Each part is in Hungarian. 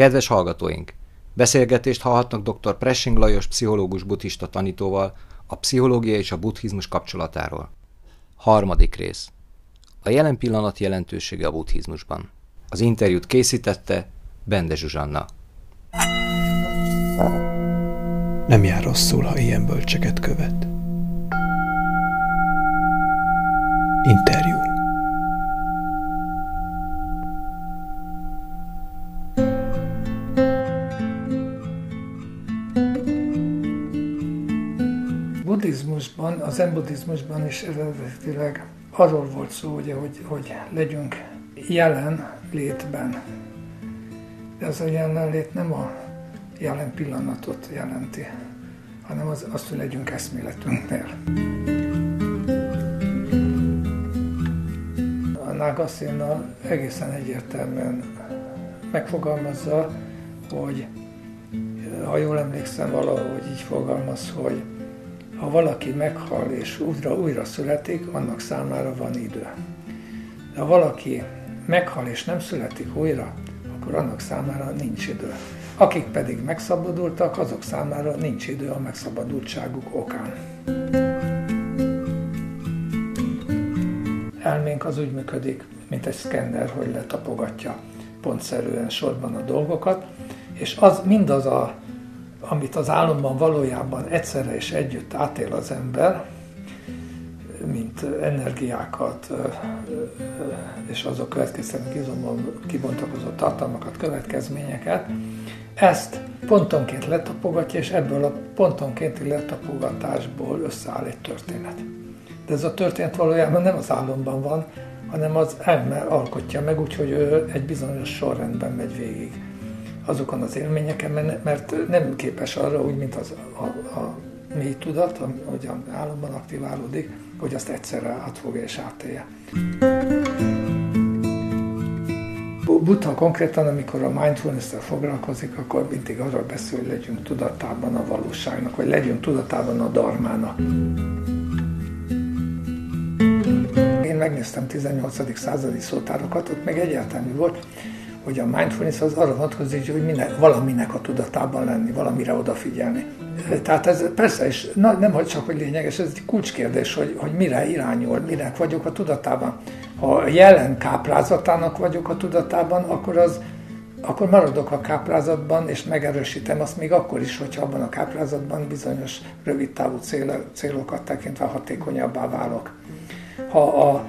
Kedves hallgatóink! Beszélgetést hallhatnak dr. Pressing Lajos pszichológus buddhista tanítóval a pszichológia és a buddhizmus kapcsolatáról. Harmadik rész. A jelen pillanat jelentősége a buddhizmusban. Az interjút készítette Bende Zsuzsanna. Nem jár rosszul, ha ilyen bölcseket követ. Interjú. Az zen buddhizmusban is eredetileg arról volt szó, ugye, hogy, hogy legyünk jelen létben. De ez a jelenlét nem a jelen pillanatot jelenti, hanem az, azt, hogy legyünk eszméletünknél. A Nagasena egészen egyértelműen megfogalmazza, hogy ha jól emlékszem, valahogy így fogalmaz, hogy ha valaki meghal és újra, újra születik, annak számára van idő. De ha valaki meghal és nem születik újra, akkor annak számára nincs idő. Akik pedig megszabadultak, azok számára nincs idő a megszabadultságuk okán. Elménk az úgy működik, mint egy szkenner, hogy letapogatja pontszerűen sorban a dolgokat, és az mindaz a amit az álomban valójában egyszerre és együtt átél az ember, mint energiákat, és azok következtenek izomban kibontakozott tartalmakat, következményeket, ezt pontonként letapogatja, és ebből a pontonkénti letapogatásból összeáll egy történet. De ez a történet valójában nem az álomban van, hanem az elme alkotja meg, úgyhogy ő egy bizonyos sorrendben megy végig azokon az élményeken, mert nem képes arra, úgy, mint az, a, a mély tudat, hogy a aktiválódik, hogy azt egyszerre átfogja és átélje. Buddha konkrétan, amikor a mindfulness-tel foglalkozik, akkor mindig arról beszél, hogy legyünk tudatában a valóságnak, vagy legyünk tudatában a darmának. Én megnéztem 18. századi szótárokat, ott meg egyáltalán volt, hogy a mindfulness az arra vonatkozik, hogy minden, valaminek a tudatában lenni, valamire odafigyelni. Tehát ez persze is na, nem hogy csak hogy lényeges, ez egy kulcskérdés, hogy, hogy mire irányul, minek vagyok a tudatában. Ha jelen káprázatának vagyok a tudatában, akkor az akkor maradok a káprázatban, és megerősítem azt még akkor is, hogyha abban a káprázatban bizonyos rövidtávú célokat tekintve hatékonyabbá válok. Ha a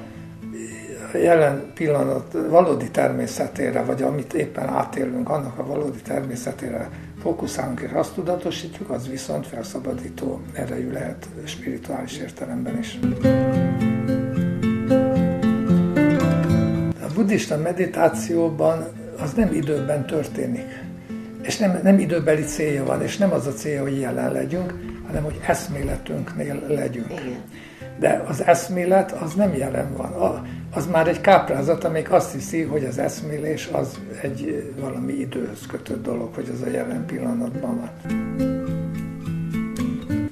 jelen pillanat valódi természetére, vagy amit éppen átélünk, annak a valódi természetére fókuszálunk és azt tudatosítjuk, az viszont felszabadító erejű lehet spirituális értelemben is. A buddhista meditációban az nem időben történik, és nem, nem időbeli célja van, és nem az a célja, hogy jelen legyünk, hanem hogy eszméletünknél legyünk. De az eszmélet az nem jelen van. A, az már egy káprázat, amelyik azt hiszi, hogy az eszmélés az egy valami időhöz kötött dolog, hogy az a jelen pillanatban van.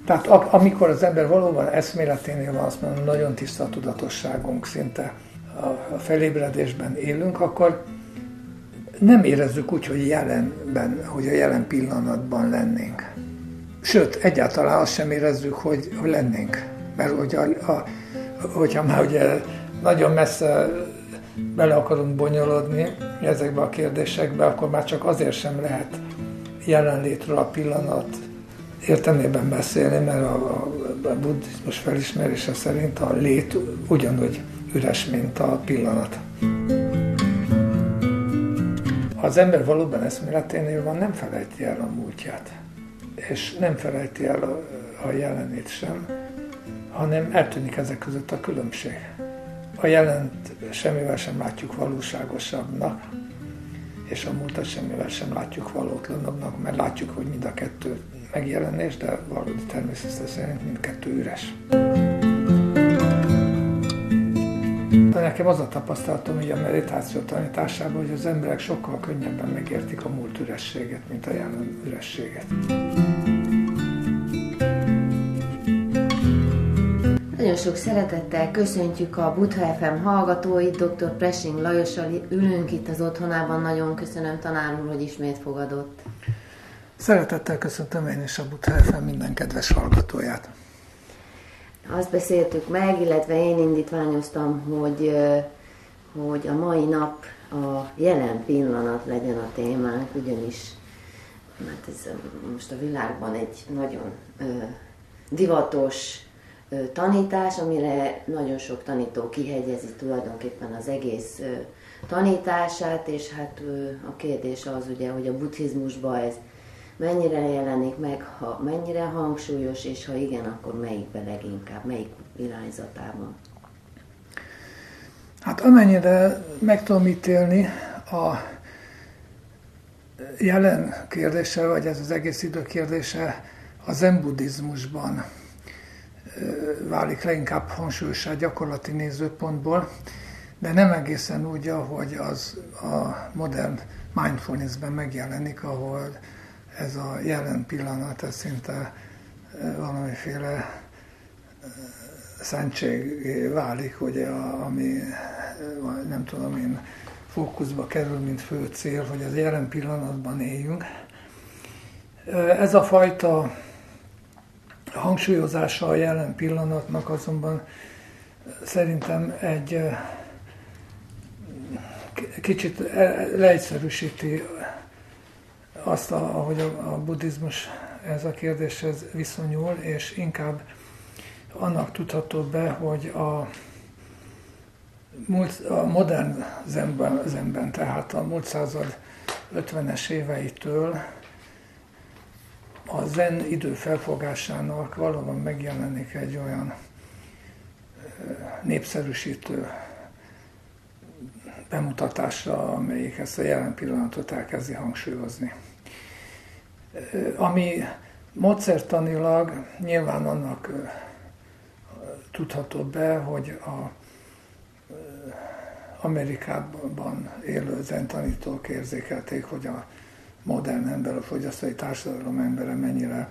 Tehát amikor az ember valóban eszméleténél van, azt mondom, nagyon tiszta tudatosságunk, szinte a felébredésben élünk, akkor nem érezzük úgy, hogy jelenben, hogy a jelen pillanatban lennénk. Sőt, egyáltalán azt sem érezzük, hogy lennénk. Mert hogy a, a, hogyha már ugye nagyon messze bele akarunk bonyolodni ezekbe a kérdésekbe, akkor már csak azért sem lehet jelenlétről a pillanat értelmében beszélni, mert a, a, a buddhizmus felismerése szerint a lét ugyanúgy üres, mint a pillanat. Ha az ember valóban eszméleténél van, nem felejti el a múltját, és nem felejti el a, a jelenét sem, hanem eltűnik ezek között a különbség a jelent semmivel sem látjuk valóságosabbnak, és a múltat semmivel sem látjuk valótlanabbnak, mert látjuk, hogy mind a kettő megjelenés, de valódi természet szerint mindkettő üres. De nekem az a tapasztalatom, hogy a meditáció tanításában, hogy az emberek sokkal könnyebben megértik a múlt ürességet, mint a jelen ürességet. Sok szeretettel köszöntjük a Butha FM hallgatóit, dr. Pressing Lajossal ülünk itt az otthonában. Nagyon köszönöm tanár úr, hogy ismét fogadott. Szeretettel köszöntöm én is a Butha FM minden kedves hallgatóját. Azt beszéltük meg, illetve én indítványoztam, hogy, hogy a mai nap a jelen pillanat legyen a témánk, ugyanis mert ez most a világban egy nagyon divatos tanítás, amire nagyon sok tanító kihegyezi tulajdonképpen az egész tanítását, és hát a kérdés az ugye, hogy a buddhizmusban ez mennyire jelenik meg, ha mennyire hangsúlyos, és ha igen, akkor melyikben leginkább, melyik irányzatában? Hát amennyire meg tudom ítélni a jelen kérdése, vagy ez az egész idő kérdése a zen buddhizmusban válik leginkább hangsúlyosá gyakorlati nézőpontból, de nem egészen úgy, ahogy az a modern mindfulnessben megjelenik, ahol ez a jelen pillanat, ez szinte valamiféle szentség válik, ugye, ami nem tudom én, fókuszba kerül, mint fő cél, hogy az jelen pillanatban éljünk. Ez a fajta hangsúlyozása a jelen pillanatnak azonban szerintem egy kicsit e, leegyszerűsíti azt, ahogy a, a buddhizmus ez a kérdéshez viszonyul, és inkább annak tudható be, hogy a, múlt, a modern zenben, zenben, tehát a múlt század 50-es éveitől a zen idő felfogásának valóban megjelenik egy olyan népszerűsítő bemutatásra, amelyik ezt a jelen pillanatot elkezdi hangsúlyozni. Ami módszertanilag nyilván annak tudható be, hogy a Amerikában élő zentanítók érzékelték, hogy a modern ember, a fogyasztói társadalom embere mennyire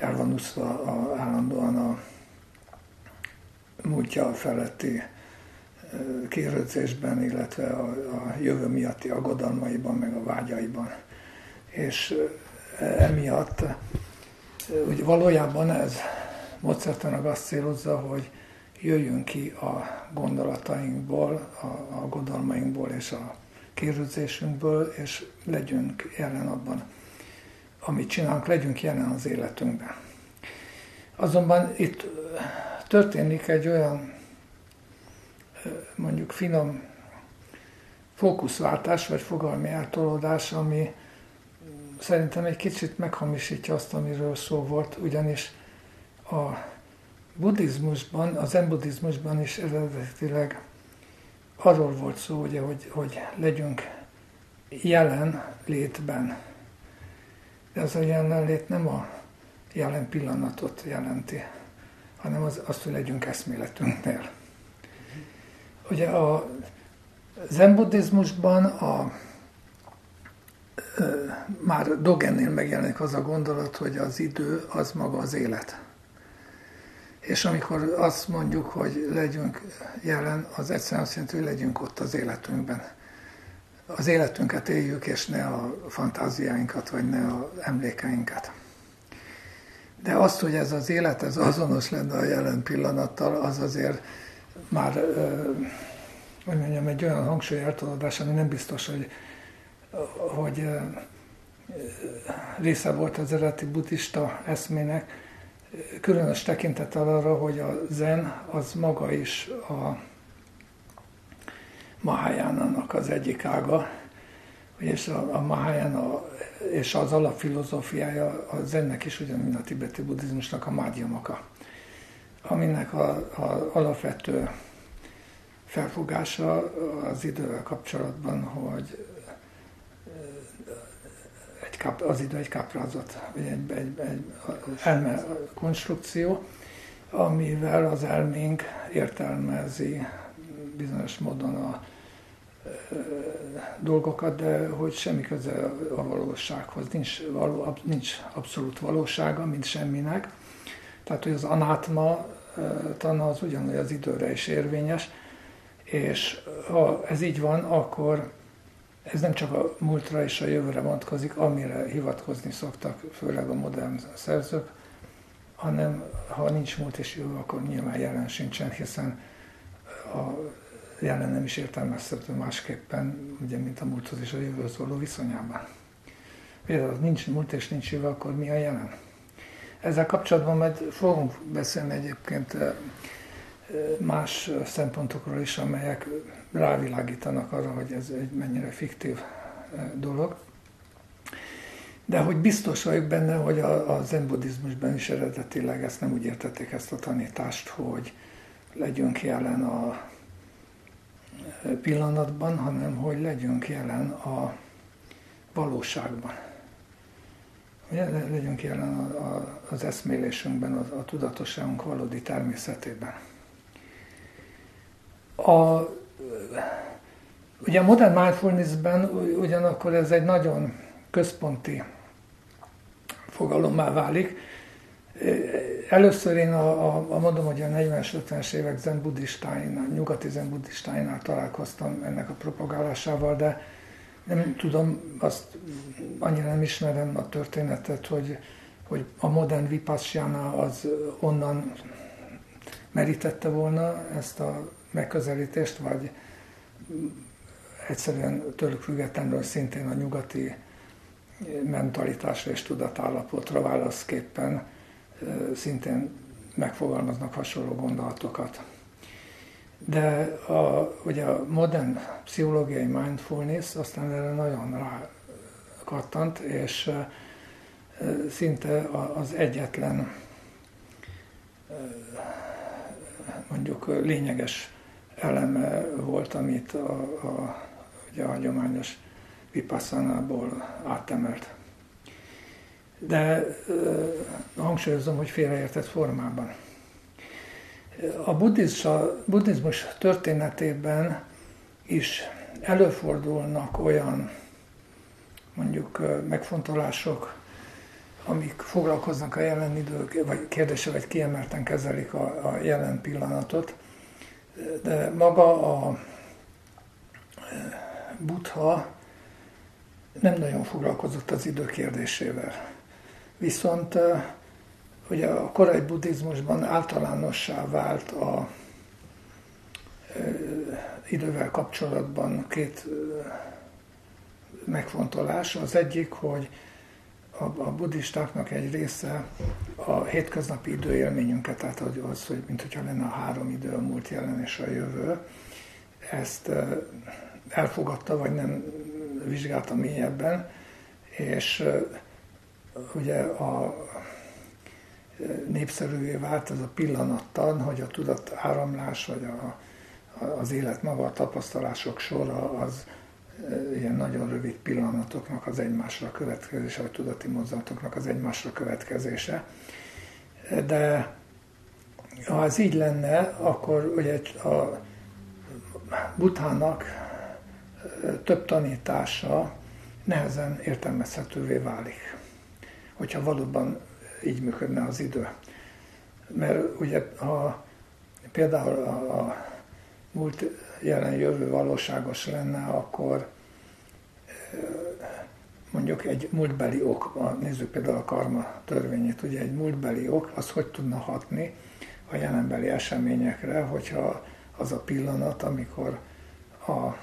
el van úszva a, állandóan a múltja feletti kérődzésben, illetve a, a jövő miatti aggodalmaiban, meg a vágyaiban. És emiatt, hogy valójában ez módszertanak azt célozza, hogy jöjjünk ki a gondolatainkból, a aggodalmainkból és a kérődzésünkből, és legyünk jelen abban, amit csinálunk, legyünk jelen az életünkben. Azonban itt történik egy olyan mondjuk finom fókuszváltás, vagy fogalmi eltolódás, ami szerintem egy kicsit meghamisítja azt, amiről szó volt, ugyanis a buddhizmusban, az zen is eredetileg arról volt szó, ugye, hogy, hogy legyünk jelen létben. De az a jelenlét nem a jelen pillanatot jelenti, hanem az, azt, hogy legyünk eszméletünknél. Ugye a zen buddhizmusban a, már Dogennél megjelenik az a gondolat, hogy az idő az maga az élet. És amikor azt mondjuk, hogy legyünk jelen, az egyszerűen azt jelenti, hogy legyünk ott az életünkben. Az életünket éljük, és ne a fantáziáinkat, vagy ne a emlékeinket. De azt, hogy ez az élet, ez azonos lenne a jelen pillanattal, az azért már, hogy mondjam, egy olyan hangsúly eltolódás, ami nem biztos, hogy, hogy része volt az eredeti buddhista eszmének, különös tekintettel arra, hogy a zen az maga is a Mahayana-nak az egyik ága, és a, a Mahayana és az alapfilozófiája a zennek is ugyan, mint a tibeti buddhizmusnak a mádjamaka, aminek a, a alapvető felfogása az idővel kapcsolatban, hogy kap, az idő egy kaprázat, vagy egy, egy, egy elme konstrukció, amivel az elménk értelmezi bizonyos módon a dolgokat, de hogy semmi köze a valósághoz, nincs, való, nincs abszolút valósága, mint semminek. Tehát, hogy az anátma tana az ugyanúgy az időre is érvényes, és ha ez így van, akkor ez nem csak a múltra és a jövőre vonatkozik, amire hivatkozni szoktak, főleg a modern szerzők, hanem ha nincs múlt és jövő, akkor nyilván jelen sincsen, hiszen a jelen nem is értelmezhető másképpen, ugye, mint a múlthoz és a jövőhöz való viszonyában. Például, nincs múlt és nincs jövő, akkor mi a jelen? Ezzel kapcsolatban majd fogunk beszélni egyébként eh, más szempontokról is, amelyek rávilágítanak arra, hogy ez egy mennyire fiktív eh, dolog. De hogy biztos vagyok benne, hogy a, a zen buddhizmusban is eredetileg ezt nem úgy értették ezt a tanítást, hogy legyünk jelen a eh, pillanatban, hanem hogy legyünk jelen a valóságban. Legyünk jelen a, a, az eszmélésünkben, a, a tudatosságunk valódi természetében. A, ugye a modern mindfulnessben ugyanakkor ez egy nagyon központi fogalommá válik. Először én a, a, a mondom, hogy a 40-es, 50-es évek zen buddhistáinál, nyugati zen buddhistáinál találkoztam ennek a propagálásával, de nem tudom, azt annyira nem ismerem a történetet, hogy, hogy a modern vipassana az onnan merítette volna ezt a megközelítést, vagy egyszerűen tőlük függetlenül szintén a nyugati mentalitásra és tudatállapotra válaszképpen szintén megfogalmaznak hasonló gondolatokat. De a, ugye a modern pszichológiai mindfulness aztán erre nagyon rákattant, és szinte az egyetlen mondjuk lényeges eleme volt, amit a, a, ugye a hagyományos vipassanából átemelt. De hangsúlyozom, hogy félreértett formában. A buddhizmus történetében is előfordulnak olyan mondjuk megfontolások, amik foglalkoznak a jelen idők, vagy kérdése, vagy kiemelten kezelik a, a jelen pillanatot, de maga a Buddha nem nagyon foglalkozott az idő kérdésével. Viszont ugye a korai buddhizmusban általánossá vált a idővel kapcsolatban két megfontolás. Az egyik, hogy a, a buddhistáknak egy része a hétköznapi időélményünket, tehát az, hogy mint hogyha lenne a három idő, a múlt, jelen és a jövő, ezt elfogadta, vagy nem vizsgálta mélyebben, és ugye a népszerűvé vált ez a pillanattan, hogy a tudat áramlás, vagy a, az élet maga, a tapasztalások sora az ilyen nagyon rövid pillanatoknak az egymásra következése, vagy tudati mozzanatoknak az egymásra következése. De ha ez így lenne, akkor ugye a Buthának több tanítása nehezen értelmezhetővé válik, hogyha valóban így működne az idő. Mert ugye, ha például a, a múlt jelen jövő valóságos lenne, akkor mondjuk egy múltbeli ok, nézzük például a karma törvényét, ugye egy múltbeli ok, az hogy tudna hatni a jelenbeli eseményekre, hogyha az a pillanat, amikor a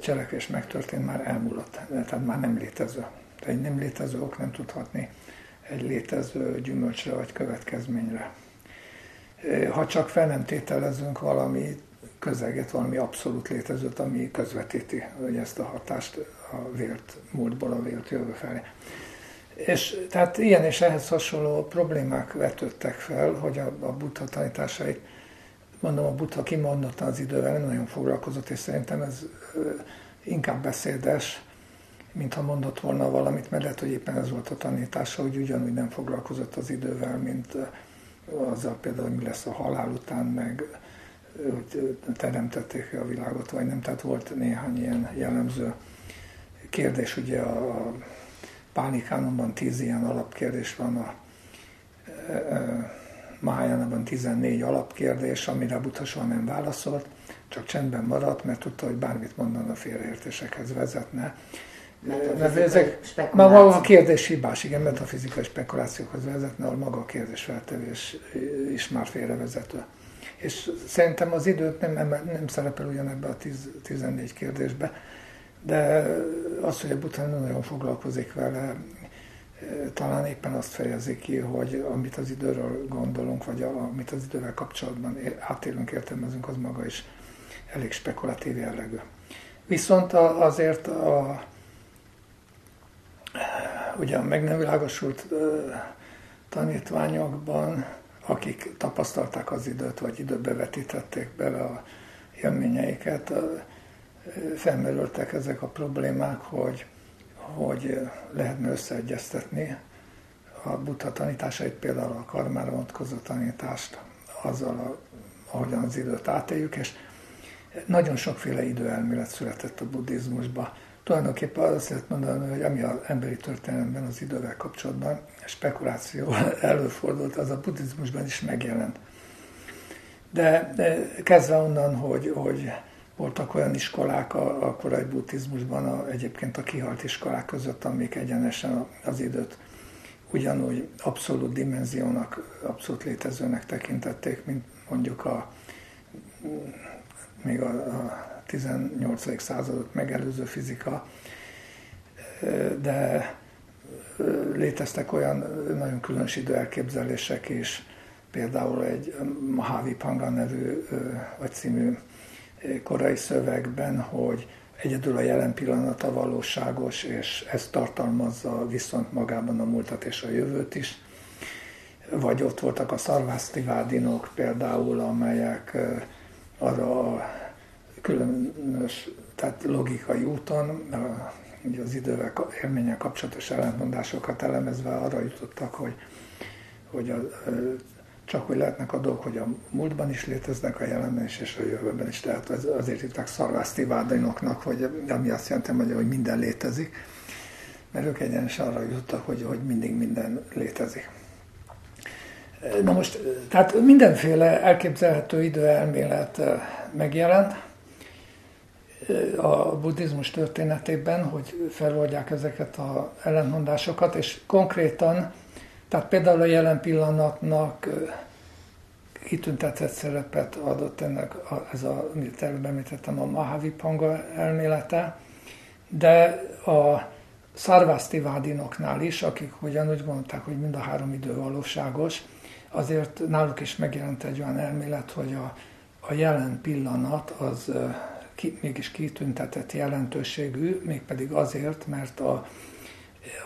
cselekvés megtörtént, már elmúlott, tehát már nem létező. Tehát egy nem létező ok nem tudhatni egy létező gyümölcsre vagy következményre. Ha csak fel nem tételezünk valami közeget, valami abszolút létezőt, ami közvetíti hogy ezt a hatást a vélt múltból a vélt jövő felé. És tehát ilyen és ehhez hasonló problémák vetődtek fel, hogy a, a buddha tanításait, mondom, a buddha kimondottan az idővel nem nagyon foglalkozott, és szerintem ez inkább beszédes, mintha mondott volna valamit, mert lehet, hogy éppen ez volt a tanítása, hogy ugyanúgy nem foglalkozott az idővel, mint azzal például, hogy mi lesz a halál után, meg hogy teremtették a világot, vagy nem. Tehát volt néhány ilyen jellemző kérdés, ugye a pánikánumban tíz ilyen alapkérdés van a Mahayana-ban 14 alapkérdés, amire Buddha soha nem válaszolt, csak csendben maradt, mert tudta, hogy bármit mondana félreértésekhez vezetne. Mert ezek, már maga a kérdés hibás, igen, metafizikai spekulációkhoz vezetne, ahol maga a kérdésfeltevés is már félrevezető. És szerintem az időt nem, nem, szerepel ugyanebbe a 10, 14 kérdésbe, de az, hogy a nem nagyon foglalkozik vele, talán éppen azt fejezi ki, hogy amit az időről gondolunk, vagy amit az idővel kapcsolatban átélünk, értelmezünk, az maga is elég spekulatív jellegű. Viszont azért a, ugye a meg nem világosult tanítványokban, akik tapasztalták az időt, vagy időbe vetítették bele a élményeiket, felmerültek ezek a problémák, hogy, hogy lehetne összeegyeztetni a buddha tanításait, például a karmára vonatkozó tanítást azzal, a, ahogyan az időt átéljük, és nagyon sokféle időelmélet született a buddhizmusba tulajdonképpen azt lehet mondani, hogy ami az emberi történelemben az idővel kapcsolatban spekuláció előfordult, az a buddhizmusban is megjelent. De, de kezdve onnan, hogy, hogy voltak olyan iskolák a, a korai buddhizmusban, a, egyébként a kihalt iskolák között, amik egyenesen az időt ugyanúgy abszolút dimenziónak, abszolút létezőnek tekintették, mint mondjuk a még a, a 18. századot megelőző fizika, de léteztek olyan nagyon különös időelképzelések is, például egy Mahavi Panga nevű vagy című korai szövegben, hogy egyedül a jelen pillanat a valóságos, és ez tartalmazza viszont magában a múltat és a jövőt is. Vagy ott voltak a szarvásztivádinok például, amelyek arra a különös, tehát logikai úton, ugye az idővel, élménnyel kapcsolatos ellentmondásokat elemezve arra jutottak, hogy, hogy a, csak hogy lehetnek a dolgok, hogy a múltban is léteznek, a jelenben is, és a jövőben is. Tehát az, azért hívták szarvásztivádinoknak, hogy ami azt jelenti, hogy minden létezik, mert ők egyenesen arra jutottak, hogy, hogy mindig minden létezik. Na most, tehát mindenféle elképzelhető időelmélet megjelent, a buddhizmus történetében, hogy feloldják ezeket a ellentmondásokat, és konkrétan, tehát például a jelen pillanatnak kitüntetett szerepet adott ennek, a, ez a, amit előbb említettem, a Mahavipanga elmélete, de a szarvásztivádinoknál is, akik ugyanúgy mondták, hogy mind a három idő valóságos, azért náluk is megjelent egy olyan elmélet, hogy a, a jelen pillanat az ki, mégis kitüntetett jelentőségű, mégpedig azért, mert a,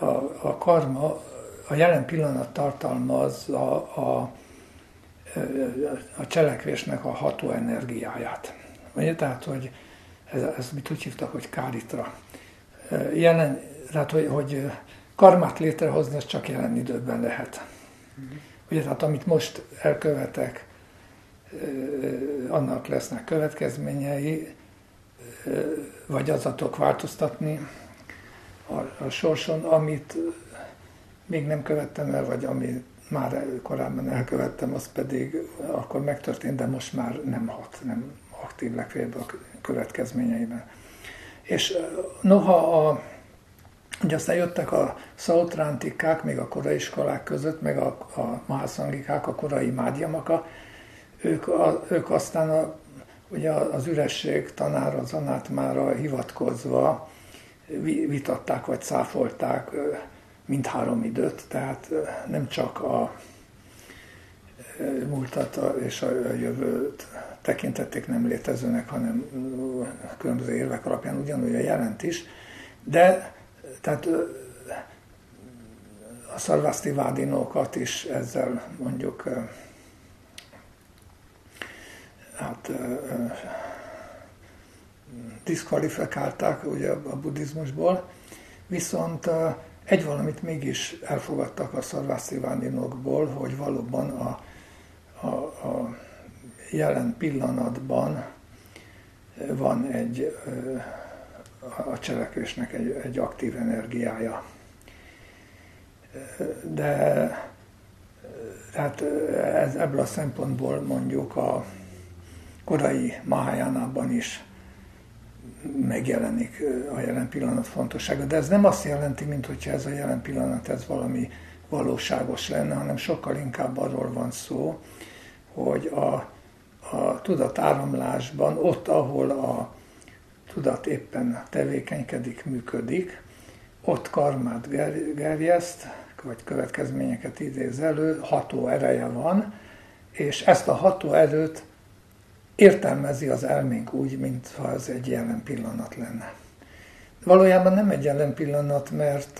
a, a karma a jelen pillanat tartalmaz a, a, a cselekvésnek a ható energiáját. Ugye? Tehát, hogy ez, ez mit úgy hívtak, hogy káritra. Jelen, tehát, hogy, hogy karmát létrehozni, az csak jelen időben lehet. Ugye, tehát amit most elkövetek, annak lesznek következményei, vagy azatok változtatni a, a sorson, amit még nem követtem el, vagy ami már korábban elkövettem, az pedig akkor megtörtént, de most már nem hat, nem aktív legfeljebb a következményeiben. És noha a, ugye aztán jöttek a szautrántikák, még a korai iskolák között, meg a, a mahászangikák, a korai mádiamaka, ők, a, ők aztán a ugye az üresség tanára, anátmára hivatkozva vitatták vagy száfolták mindhárom időt, tehát nem csak a múltat és a jövőt tekintették nem létezőnek, hanem különböző érvek alapján ugyanúgy a jelent is, de tehát a szarvászti vádinókat is ezzel mondjuk hát diszkvalifikálták ugye a buddhizmusból, viszont egy valamit mégis elfogadtak a szarvászivándinokból, hogy valóban a, a, a jelen pillanatban van egy a cselekvésnek egy, egy aktív energiája. De tehát ez, ebből a szempontból mondjuk a korai Mahajánában is megjelenik a jelen pillanat fontossága. De ez nem azt jelenti, mint hogyha ez a jelen pillanat ez valami valóságos lenne, hanem sokkal inkább arról van szó, hogy a, a tudatáramlásban, ott, ahol a tudat éppen tevékenykedik, működik, ott karmát gerjeszt, vagy következményeket idéz elő, ható ereje van, és ezt a ható erőt értelmezi az elménk úgy, mintha ez egy jelen pillanat lenne. Valójában nem egy jelen pillanat, mert,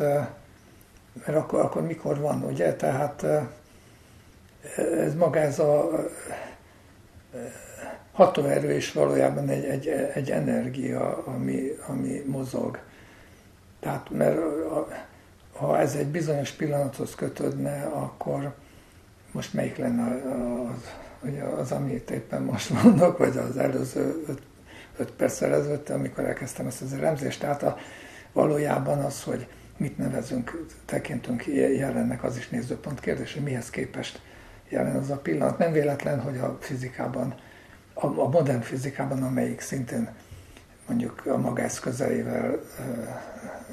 mert akkor, akkor mikor van, ugye? Tehát ez maga ez a hatóerő is valójában egy, egy, egy energia, ami, ami mozog. Tehát, mert ha ez egy bizonyos pillanathoz kötődne, akkor most melyik lenne az, ugye az, amit éppen most mondok, vagy az előző öt, öt perccel ezelőtt, amikor elkezdtem ezt az elemzést. Tehát a, valójában az, hogy mit nevezünk, tekintünk jelennek, az is nézőpont kérdés, hogy mihez képest jelen az a pillanat. Nem véletlen, hogy a fizikában, a, a modern fizikában, amelyik szintén mondjuk a maga eszközeivel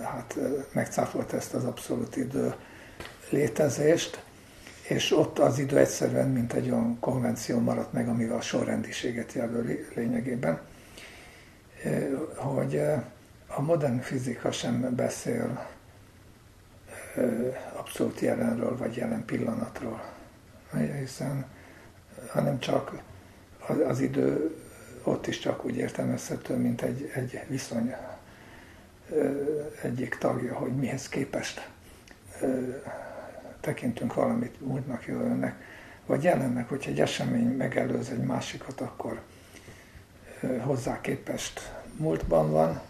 hát megcáfolt ezt az abszolút idő létezést, és ott az idő egyszerűen, mint egy olyan konvenció maradt meg, amivel a sorrendiséget jelöli lényegében, hogy a modern fizika sem beszél abszolút jelenről, vagy jelen pillanatról, hiszen hanem csak az idő ott is csak úgy értelmezhető, mint egy, egy viszony egyik tagja, hogy mihez képest tekintünk valamit múltnak, jövőnek, vagy jelennek, hogyha egy esemény megelőz egy másikat, akkor hozzá képest múltban van,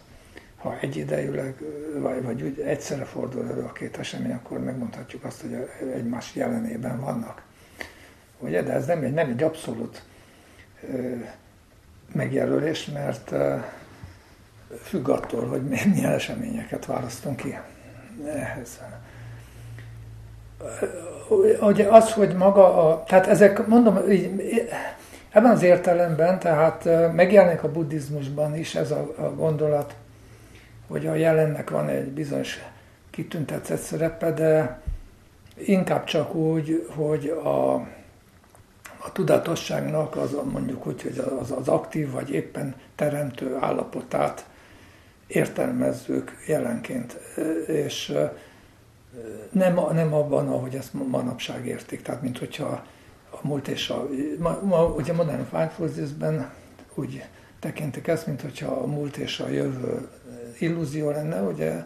ha egyidejűleg, vagy, vagy úgy egyszerre fordul elő a két esemény, akkor megmondhatjuk azt, hogy egymás jelenében vannak. Ugye? De ez nem egy, nem egy abszolút megjelölés, mert függ attól, hogy milyen eseményeket választunk ki ehhez. Ugye az, hogy maga a, tehát ezek, mondom, így, ebben az értelemben, tehát megjelenik a buddhizmusban is ez a, a gondolat, hogy a jelennek van egy bizonyos kitüntetett szerepe, de inkább csak úgy, hogy a, a tudatosságnak az mondjuk úgy, hogy az, az aktív vagy éppen teremtő állapotát értelmezzük jelenként, és nem, nem abban, ahogy ezt manapság értik, tehát mint hogyha a múlt és a... Ma, ma ugye modern mindfulness úgy tekintik ezt, mint hogyha a múlt és a jövő illúzió lenne, ugye,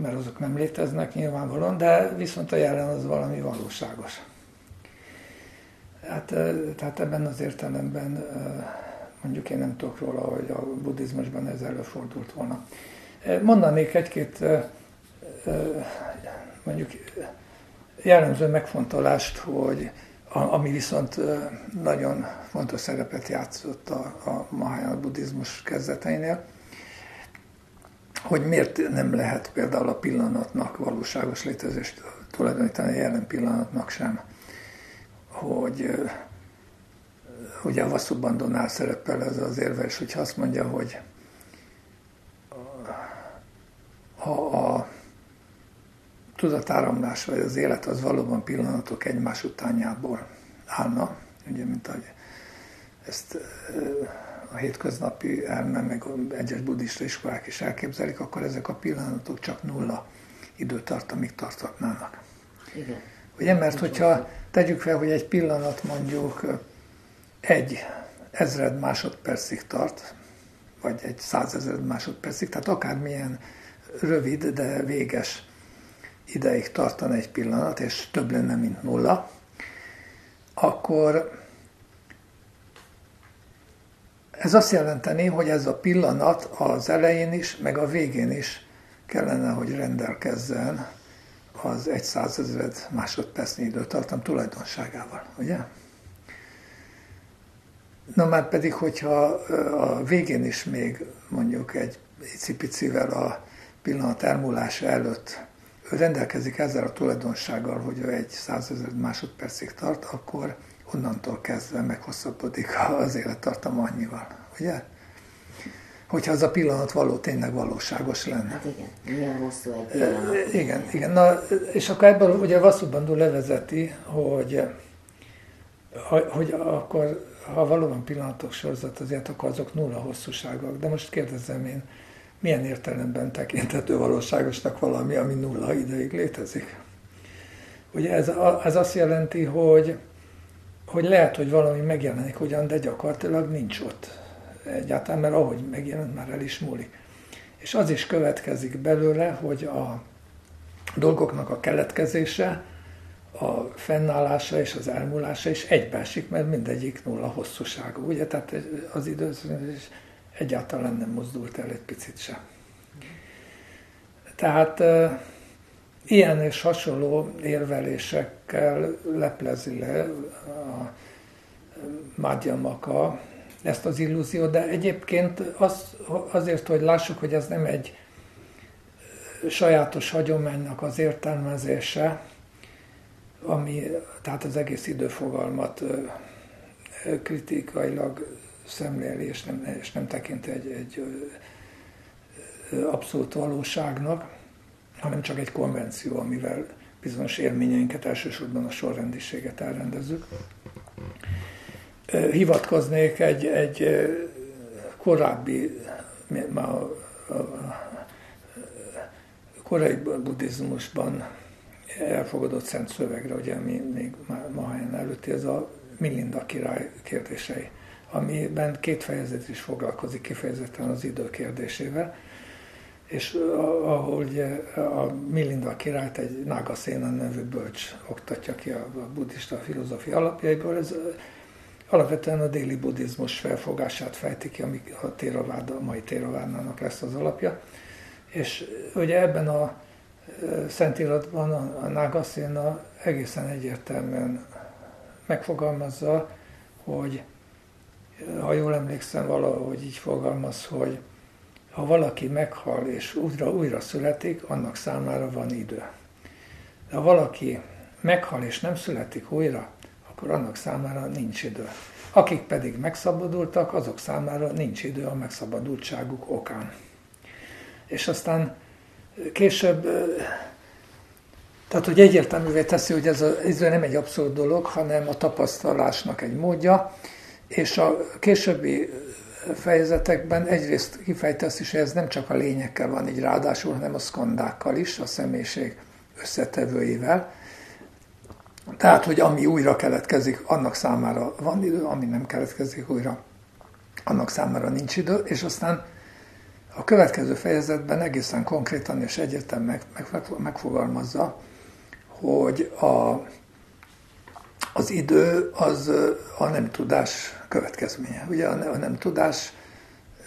mert azok nem léteznek nyilvánvalóan, de viszont a jelen az valami valóságos. Hát, tehát ebben az értelemben mondjuk én nem tudok róla, hogy a buddhizmusban ez előfordult volna. Mondanék egy-két mondjuk jellemző megfontolást, hogy ami viszont nagyon fontos szerepet játszott a, a Mahayana buddhizmus kezdeteinél, hogy miért nem lehet például a pillanatnak valóságos létezést tulajdonítani a jelen pillanatnak sem hogy ugye a Vasszubandonál szerepel ez az érve, és hogyha azt mondja, hogy ha a tudatáramlás vagy az élet az valóban pillanatok egymás utányából állna, ugye, mint ahogy ezt a hétköznapi elme, meg egyes buddhista iskolák is elképzelik, akkor ezek a pillanatok csak nulla időtartamig tarthatnának. Igen. Ugye, mert hogyha tegyük fel, hogy egy pillanat mondjuk egy ezred másodpercig tart, vagy egy százezred másodpercig, tehát akármilyen rövid, de véges ideig tartana egy pillanat, és több lenne, mint nulla, akkor ez azt jelenteni, hogy ez a pillanat az elején is, meg a végén is kellene, hogy rendelkezzen az egy százezred másodpercnyi időtartam tulajdonságával, ugye? Na már pedig, hogyha a végén is még mondjuk egy icipicivel a pillanat elmúlása előtt rendelkezik ezzel a tulajdonsággal, hogy ő egy százezer másodpercig tart, akkor onnantól kezdve meghosszabbodik az élettartama annyival, ugye? Hogyha az a pillanat való, tényleg valóságos lenne. Hát igen, milyen hosszú egy pillanat. Igen, igen. Na, és akkor ebből ugye Vasszubandú levezeti, hogy, hogy akkor, ha valóban pillanatok sorozat azért, akkor azok nulla hosszúságok. De most kérdezem én, milyen értelemben tekinthető valóságosnak valami, ami nulla ideig létezik? Ugye ez, ez azt jelenti, hogy, hogy lehet, hogy valami megjelenik ugyan, de gyakorlatilag nincs ott egyáltalán, mert ahogy megjelent, már el is múlik. És az is következik belőle, hogy a dolgoknak a keletkezése, a fennállása és az elmúlása is egybeesik, mert mindegyik nulla hosszúságú. Ugye? Tehát az időzés egyáltalán nem mozdult el egy picit sem. Tehát ilyen és hasonló érvelésekkel leplezi le a Madhyamaka ezt az illúziót, de egyébként az, azért, hogy lássuk, hogy ez nem egy sajátos hagyománynak az értelmezése, ami tehát az egész időfogalmat kritikailag szemléli, és nem, és nem tekint egy, egy abszolút valóságnak, hanem csak egy konvenció, amivel bizonyos élményeinket, elsősorban a sorrendiséget elrendezzük. Hivatkoznék egy, egy korábbi, már a, a, a korai buddhizmusban elfogadott szent szövegre, ugye mi még Mahajan előtti, ez a Milinda király kérdései, amiben két fejezet is foglalkozik kifejezetten az idő kérdésével, és ahol a Milinda királyt egy Nagasena nevű bölcs oktatja ki a buddhista filozófia alapjaiból, ez alapvetően a déli buddhizmus felfogását fejti ki, ami a Theravada, a mai Theravádnának lesz az alapja. És ugye ebben a Szentiratban a, a Nagasena egészen egyértelműen megfogalmazza, hogy ha jól emlékszem, valahogy így fogalmaz, hogy ha valaki meghal és újra, újra születik, annak számára van idő. De ha valaki meghal és nem születik újra, akkor annak számára nincs idő. Akik pedig megszabadultak, azok számára nincs idő a megszabadultságuk okán. És aztán később, tehát hogy egyértelművé teszi, hogy ez, a, ez nem egy abszolút dolog, hanem a tapasztalásnak egy módja, és a későbbi fejezetekben egyrészt kifejtesz is, hogy ez nem csak a lényekkel van így ráadásul, hanem a szkandákkal is, a személyiség összetevőivel, tehát, hogy ami újra keletkezik, annak számára van idő, ami nem keletkezik újra, annak számára nincs idő, és aztán a következő fejezetben egészen konkrétan és egyértelműen meg, meg, megfogalmazza, hogy a, az idő az a nem tudás következménye. Ugye a nem tudás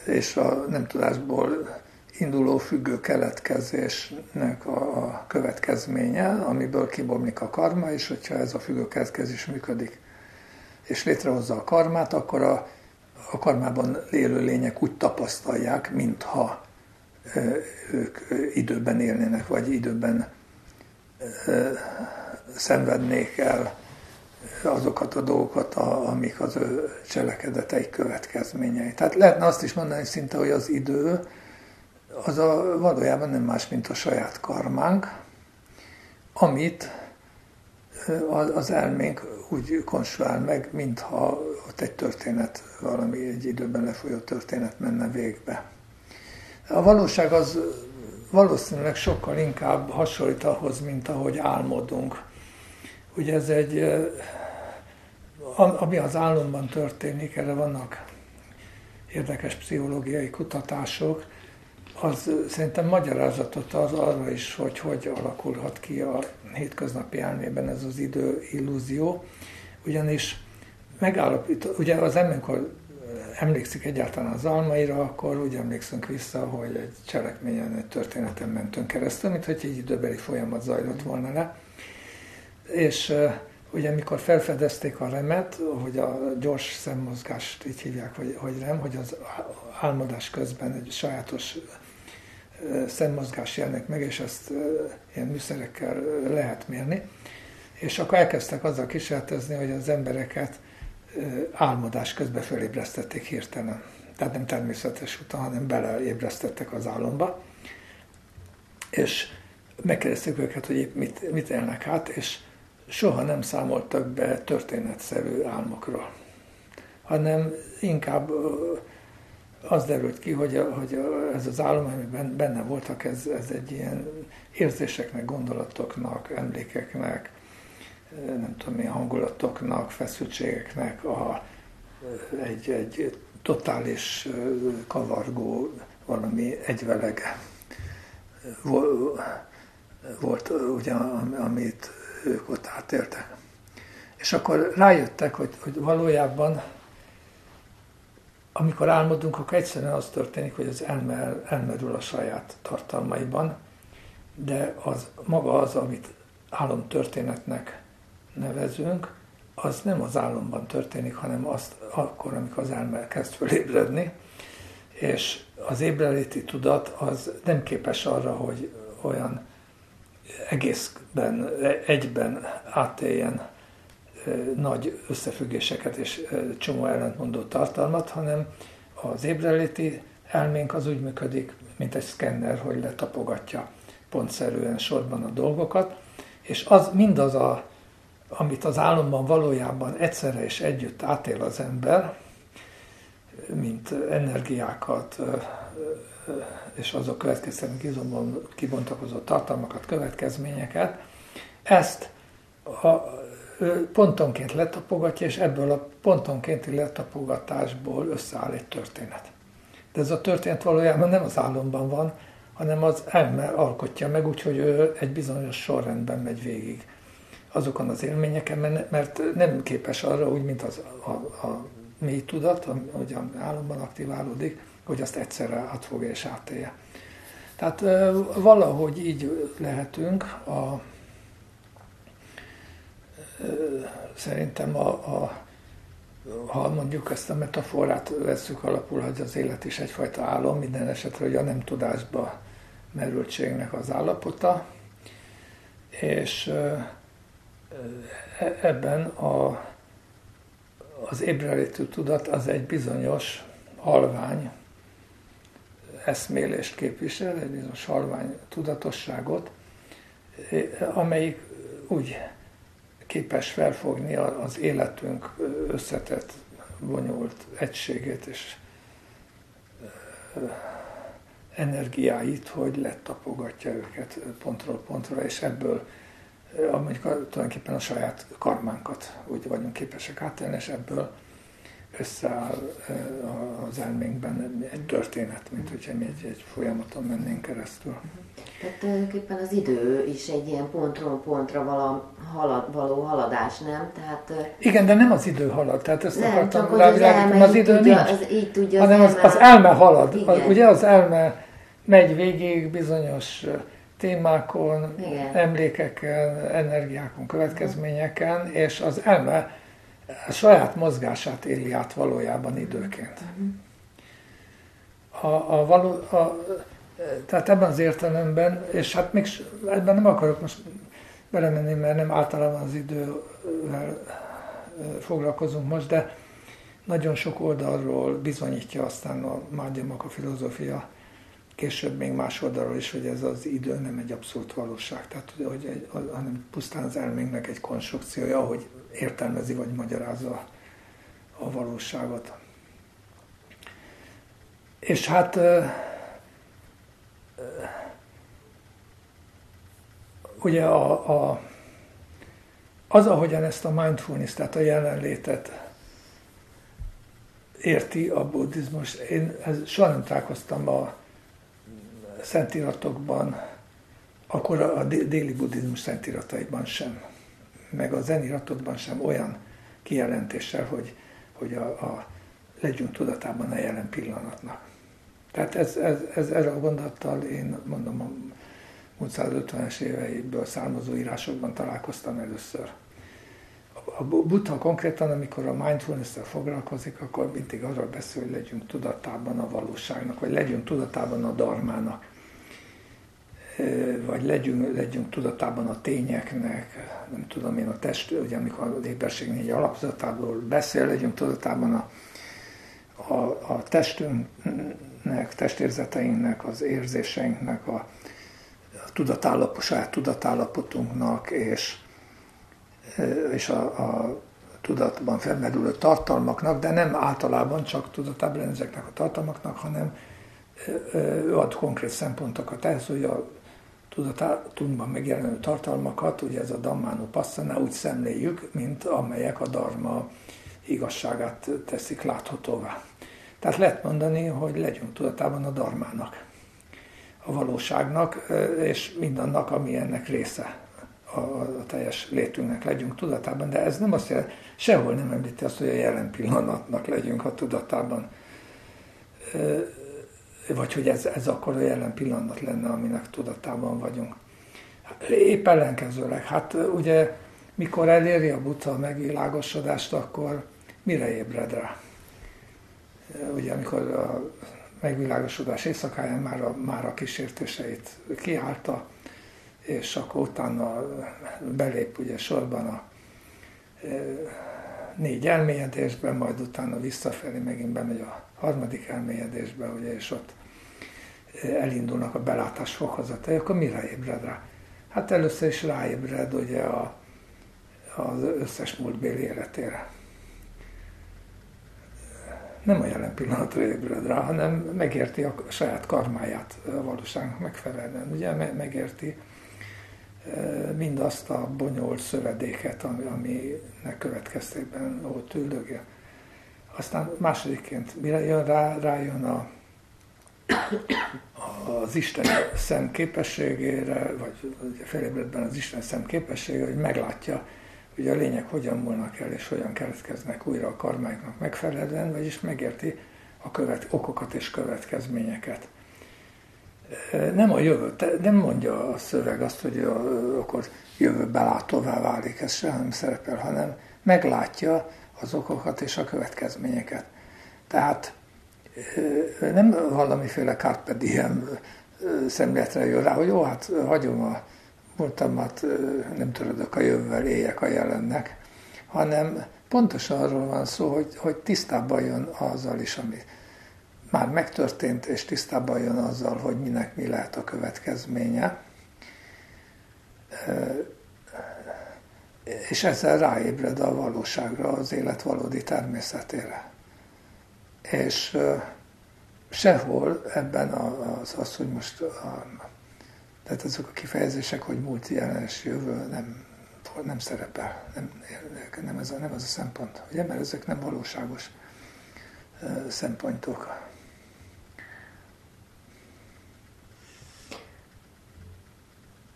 és a nem tudásból induló függő keletkezésnek a, következménye, amiből kibomlik a karma, és hogyha ez a függő keletkezés működik, és létrehozza a karmát, akkor a, a karmában élő lények úgy tapasztalják, mintha ők időben élnének, vagy időben szenvednék el azokat a dolgokat, amik az ő cselekedeteik következményei. Tehát lehetne azt is mondani szinte, hogy az idő az a, valójában nem más, mint a saját karmánk, amit az elménk úgy konstruál meg, mintha ott egy történet, valami egy időben lefolyó történet menne végbe. A valóság az valószínűleg sokkal inkább hasonlít ahhoz, mint ahogy álmodunk. Ugye ez egy, ami az álomban történik, erre vannak érdekes pszichológiai kutatások, az szerintem magyarázatot az arra is, hogy hogy alakulhat ki a hétköznapi elmében ez az idő illúzió, ugyanis megállapít, ugye az amikor emlékszik egyáltalán az almaira, akkor úgy emlékszünk vissza, hogy egy cselekményen, egy történeten mentünk keresztül, mint hogy egy időbeli folyamat zajlott volna le. És ugye amikor felfedezték a remet, hogy a gyors szemmozgást így hívják, hogy, hogy rem, hogy az álmodás közben egy sajátos szemmozgás jelenik meg, és ezt ilyen műszerekkel lehet mérni. És akkor elkezdtek azzal kísérletezni, hogy az embereket álmodás közben felébresztették hirtelen. Tehát nem természetes úton, hanem beleébresztettek az álomba. És megkérdezték őket, hogy mit, mit élnek át, és soha nem számoltak be történetszerű álmokról, hanem inkább az derült ki, hogy, a, hogy a, ez az álom, amiben benne voltak, ez, ez egy ilyen érzéseknek, gondolatoknak, emlékeknek, nem tudom milyen hangulatoknak, feszültségeknek a, egy, egy totális kavargó valami egyvelege. Volt, ugye, amit ők ott átéltek. És akkor rájöttek, hogy, hogy valójában amikor álmodunk, akkor egyszerűen az történik, hogy az elme elmerül a saját tartalmaiban, de az maga az, amit álomtörténetnek nevezünk, az nem az álomban történik, hanem azt akkor, amikor az elme kezd fölébredni, és az ébreléti tudat az nem képes arra, hogy olyan egészben, egyben átéljen nagy összefüggéseket és csomó ellentmondó tartalmat, hanem az ébreléti elménk az úgy működik, mint egy szkenner, hogy letapogatja pontszerűen sorban a dolgokat, és az mindaz, a, amit az álomban valójában egyszerre és együtt átél az ember, mint energiákat, és azok következően izomban kibontakozott tartalmakat, következményeket, ezt a, pontonként letapogatja, és ebből a pontonkénti letapogatásból összeáll egy történet. De ez a történet valójában nem az álomban van, hanem az elme alkotja meg, úgyhogy ő egy bizonyos sorrendben megy végig azokon az élményeken, mert nem képes arra, úgy, mint az, a, a mély tudat, hogy a álomban aktiválódik, hogy azt egyszerre átfogja és átélje. Tehát valahogy így lehetünk a, szerintem a, a ha mondjuk ezt a metaforát veszük alapul, hogy az élet is egyfajta álom, minden esetre, hogy a nem tudásba merültségnek az állapota, és e, ebben a, az ébrelétű tudat az egy bizonyos halvány eszmélést képvisel, egy bizonyos halvány tudatosságot, amelyik úgy képes felfogni az életünk összetett, bonyolult egységét és energiáit, hogy letapogatja őket pontról pontra, és ebből mondjuk tulajdonképpen a saját karmánkat úgy vagyunk képesek átélni, és ebből összeáll az elménkben egy történet, mint hogyha mi egy, egy folyamaton mennénk keresztül. Tehát tulajdonképpen az idő is egy ilyen pontról pontra vala, halad, való haladás, nem? Tehát, Igen, de nem az idő halad, tehát ezt nem, akartam csak az, az idő tudja, nincs, az, így tudja hanem az, az, az elme halad. Igen. Az, ugye az elme megy végig bizonyos témákon, Igen. emlékeken, energiákon, következményeken, és az elme a saját mozgását éli át valójában időként. A, a való, a, tehát ebben az értelemben, és hát még ebben nem akarok most belemenni, mert nem általában az idővel foglalkozunk most, de nagyon sok oldalról bizonyítja aztán a Mágyamok a filozófia, később még más oldalról is, hogy ez az idő nem egy abszolút valóság, tehát hogy egy, hanem pusztán az elménknek egy konstrukciója, ahogy értelmezi vagy magyarázza a valóságot. És hát ugye a, a, az, ahogyan ezt a mindfulness, tehát a jelenlétet érti a buddhizmus, én ez, soha nem találkoztam a szentiratokban, akkor a déli buddhizmus szentirataiban sem, meg a zeniratokban sem olyan kijelentéssel, hogy, hogy a, a legyünk tudatában a jelen pillanatnak. Tehát ez, ez, ez, ez a gondolattal én mondom a 150-es éveiből származó írásokban találkoztam először. A Buddha konkrétan, amikor a mindfulness-tel foglalkozik, akkor mindig arról beszél, hogy legyünk tudatában a valóságnak, vagy legyünk tudatában a darmának. Vagy legyünk, legyünk tudatában a tényeknek, nem tudom én a test, ugye amikor a éberség négy alapzatából beszél, legyünk tudatában a, a, a testünknek, testérzeteinknek, az érzéseinknek, a, a tudatállapot, tudatállapotunknak, és, és a, a tudatban felmerülő tartalmaknak, de nem általában csak tudatában ezeknek a tartalmaknak, hanem ő ad konkrét szempontokat. Ehhez, hogy a tudatunkban megjelenő tartalmakat, ugye ez a Dhammánó Passana úgy szemléljük, mint amelyek a Dharma igazságát teszik láthatóvá. Tehát lehet mondani, hogy legyünk tudatában a darmának, a valóságnak, és mindannak, ami ennek része a, a teljes létünknek legyünk tudatában, de ez nem azt jelenti, sehol nem említi azt, hogy a jelen pillanatnak legyünk a tudatában. Vagy hogy ez, ez akkor a jelen pillanat lenne, aminek tudatában vagyunk. Épp ellenkezőleg, hát ugye mikor eléri a buta a megvilágosodást, akkor mire ébred rá? Ugye amikor a megvilágosodás éjszakáján már a, már a kísértéseit kiállta, és akkor utána belép ugye sorban a négy elmélyedésbe, majd utána visszafelé megint bemegy a harmadik elmélyedésbe, ugye, és ott e, elindulnak a belátás fokozatai, akkor mire ébred rá? Hát először is ráébred ugye a, az összes múltbéli életére. Nem a jelen pillanatra ébred rá, hanem megérti a saját karmáját a valóságnak megfelelően. Ugye megérti, mindazt a bonyolult szövedéket, ami, aminek következtében ott üldögél. Aztán másodikként, mire jön rá, rájön a, az Isten szem képességére, vagy felébredben az Isten szem képessége, hogy meglátja, hogy a lények hogyan múlnak el, és hogyan keletkeznek újra a karmáiknak megfelelően, vagyis megérti a követ, okokat és következményeket. Nem a jövő, nem mondja a szöveg azt, hogy a, akkor jövő belátóvá válik, ez sem nem szerepel, hanem meglátja az okokat és a következményeket. Tehát nem valamiféle carpe diem szemléletre jön rá, hogy jó, hát hagyom a múltamat, nem törődök a jövővel, éljek a jelennek, hanem pontosan arról van szó, hogy, hogy tisztában jön azzal is, ami már megtörtént, és tisztában jön azzal, hogy minek mi lehet a következménye. És ezzel ráébred a valóságra, az élet valódi természetére. És sehol ebben az, az hogy most a, tehát azok a kifejezések, hogy múlt, jelen és jövő nem, nem szerepel, nem, nem, ez a, nem az a szempont, ugye, mert ezek nem valóságos szempontok.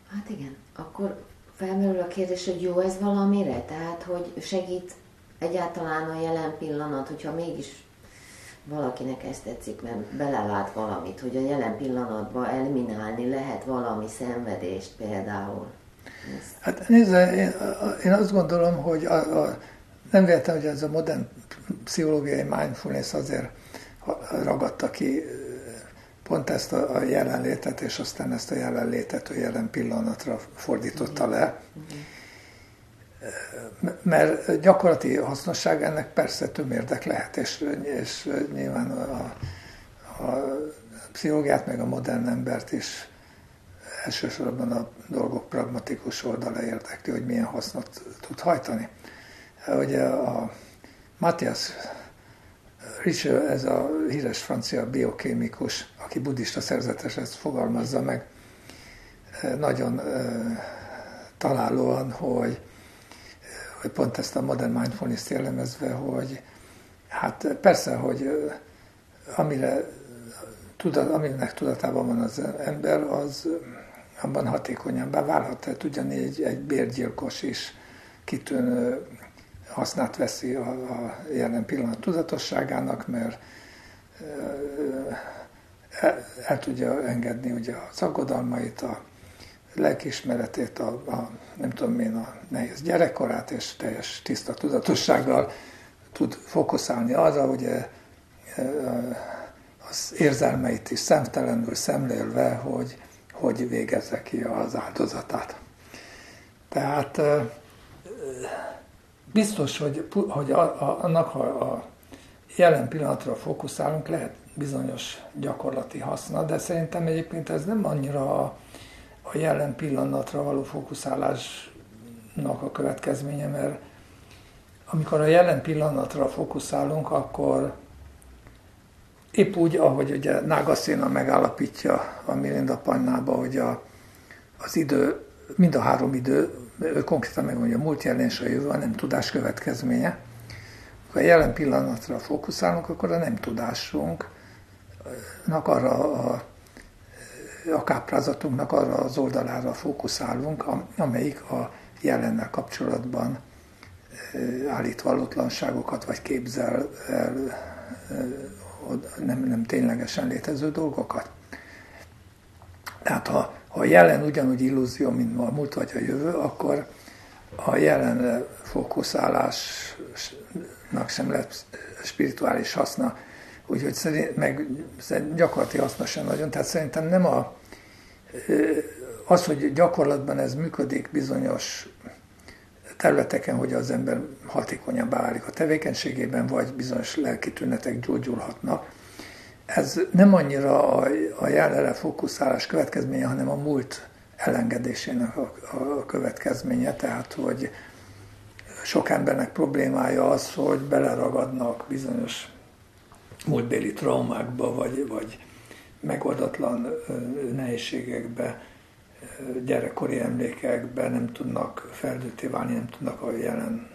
Hát igen, akkor felmerül a kérdés, hogy jó ez valamire? Tehát, hogy segít egyáltalán a jelen pillanat, hogyha mégis valakinek ezt tetszik, mert belelát valamit, hogy a jelen pillanatban eliminálni lehet valami szenvedést például. Hát nézd, én, én azt gondolom, hogy a, a, nem véletlen, hogy ez a modern pszichológiai mindfulness azért ragadta ki pont ezt a, jelenlétet, és aztán ezt a jelenlétet a jelen pillanatra fordította le. Mert gyakorlati hasznosság ennek persze tömérdek lehet, és, és nyilván a, a pszichológiát, meg a modern embert is elsősorban a dolgok pragmatikus oldala érdekli, hogy milyen hasznot tud hajtani. Ugye a Matthias Richel, ez a híres francia biokémikus, aki buddhista szerzetes, ezt fogalmazza meg nagyon találóan, hogy, hogy pont ezt a modern mindfulness jellemezve, hogy hát persze, hogy amire tudat, aminek tudatában van az ember, az abban hatékonyabbá válhat. Tehát ugyanígy egy bérgyilkos is kitűnő hasznát veszi a, a jelen pillanat tudatosságának, mert el, tudja engedni ugye az aggodalmait, a lelkismeretét, a, a, nem tudom én, a nehéz gyerekkorát, és teljes tiszta tudatossággal tud fókuszálni arra, ugye az érzelmeit is szemtelenül szemlélve, hogy hogy végezze ki az áldozatát. Tehát biztos, hogy, hogy a, a, annak, ha a jelen pillanatra fókuszálunk, lehet bizonyos gyakorlati haszna, de szerintem egyébként ez nem annyira a, a jelen pillanatra való fókuszálásnak a következménye, mert amikor a jelen pillanatra fókuszálunk, akkor épp úgy, ahogy ugye Nágaszéna megállapítja a Mirinda Pannába, hogy a, az idő, mind a három idő, ő konkrétan megmondja, a múlt, jelen és a jövő a nem tudás következménye. Ha a jelen pillanatra fókuszálunk, akkor a nem tudásunknak arra a, a káprázatunknak arra az oldalára fókuszálunk, amelyik a jelennel kapcsolatban állít valótlanságokat, vagy képzel el nem, nem ténylegesen létező dolgokat. Tehát ha, ha a jelen ugyanúgy illúzió, mint a múlt vagy a jövő, akkor a jelen fókuszálásnak sem lehet spirituális haszna, úgyhogy szerint, meg gyakorlati haszna sem nagyon. Tehát szerintem nem a, az, hogy gyakorlatban ez működik bizonyos területeken, hogy az ember hatékonyabbá válik a tevékenységében, vagy bizonyos lelki tünetek gyógyulhatnak. Ez nem annyira a, a jelenre fókuszálás következménye, hanem a múlt elengedésének a, a következménye, tehát hogy sok embernek problémája az, hogy beleragadnak bizonyos múltbéli traumákba, vagy, vagy megoldatlan nehézségekbe, gyerekkori emlékekben nem tudnak felnőtté válni, nem tudnak a jelen,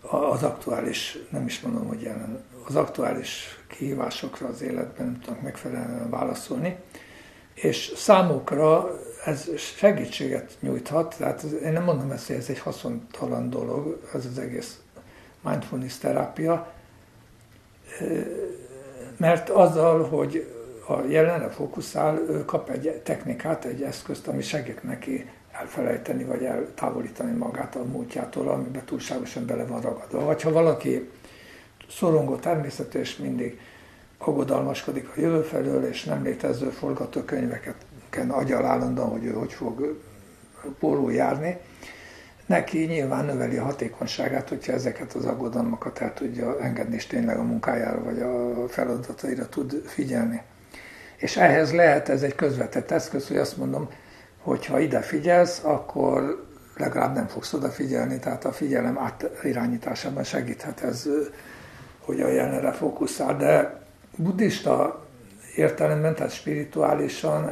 az aktuális, nem is mondom, hogy jelen, az aktuális kihívásokra az életben nem tudnak megfelelően válaszolni, és számukra ez segítséget nyújthat, tehát én nem mondom ezt, hogy ez egy haszontalan dolog, ez az egész mindfulness terápia, mert azzal, hogy a jelenre fókuszál, ő kap egy technikát, egy eszközt, ami segít neki elfelejteni, vagy eltávolítani magát a múltjától, amiben túlságosan bele van ragadva. Vagy ha valaki szorongó természetű, és mindig aggodalmaskodik a jövő felől, és nem létező forgatókönyveket agyal állandóan, hogy ő hogy fog pórul járni, neki nyilván növeli a hatékonyságát, hogyha ezeket az aggodalmakat el tudja engedni, és tényleg a munkájára vagy a feladataira tud figyelni. És ehhez lehet ez egy közvetett eszköz, hogy azt mondom, hogy ha ide figyelsz, akkor legalább nem fogsz odafigyelni, tehát a figyelem átirányításában segíthet ez, hogy a jelenre fókuszál. De buddhista értelemben, tehát spirituálisan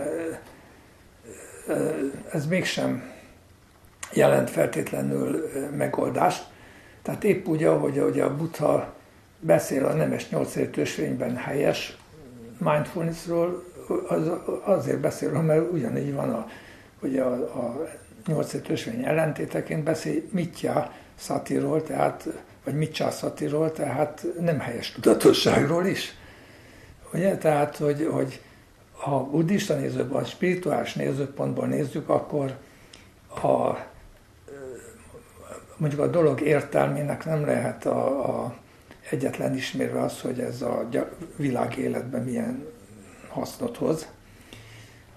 ez mégsem jelent feltétlenül megoldást. Tehát épp úgy, ahogy, ahogy a Buddha beszél a nemes nyolcértősvényben helyes mindfulnessról az, azért beszél, mert ugyanígy van, a, hogy a, a nyolc ösvény ellentéteként beszél mitja szatiról, tehát, vagy mitja szatiról, tehát nem helyes tudatosságról is. Ugye? Tehát, hogy, hogy ha buddhista nézőpontból, spirituális nézőpontból nézzük, akkor a, mondjuk a dolog értelmének nem lehet a, a egyetlen ismérve az, hogy ez a világ életben milyen hasznot hoz,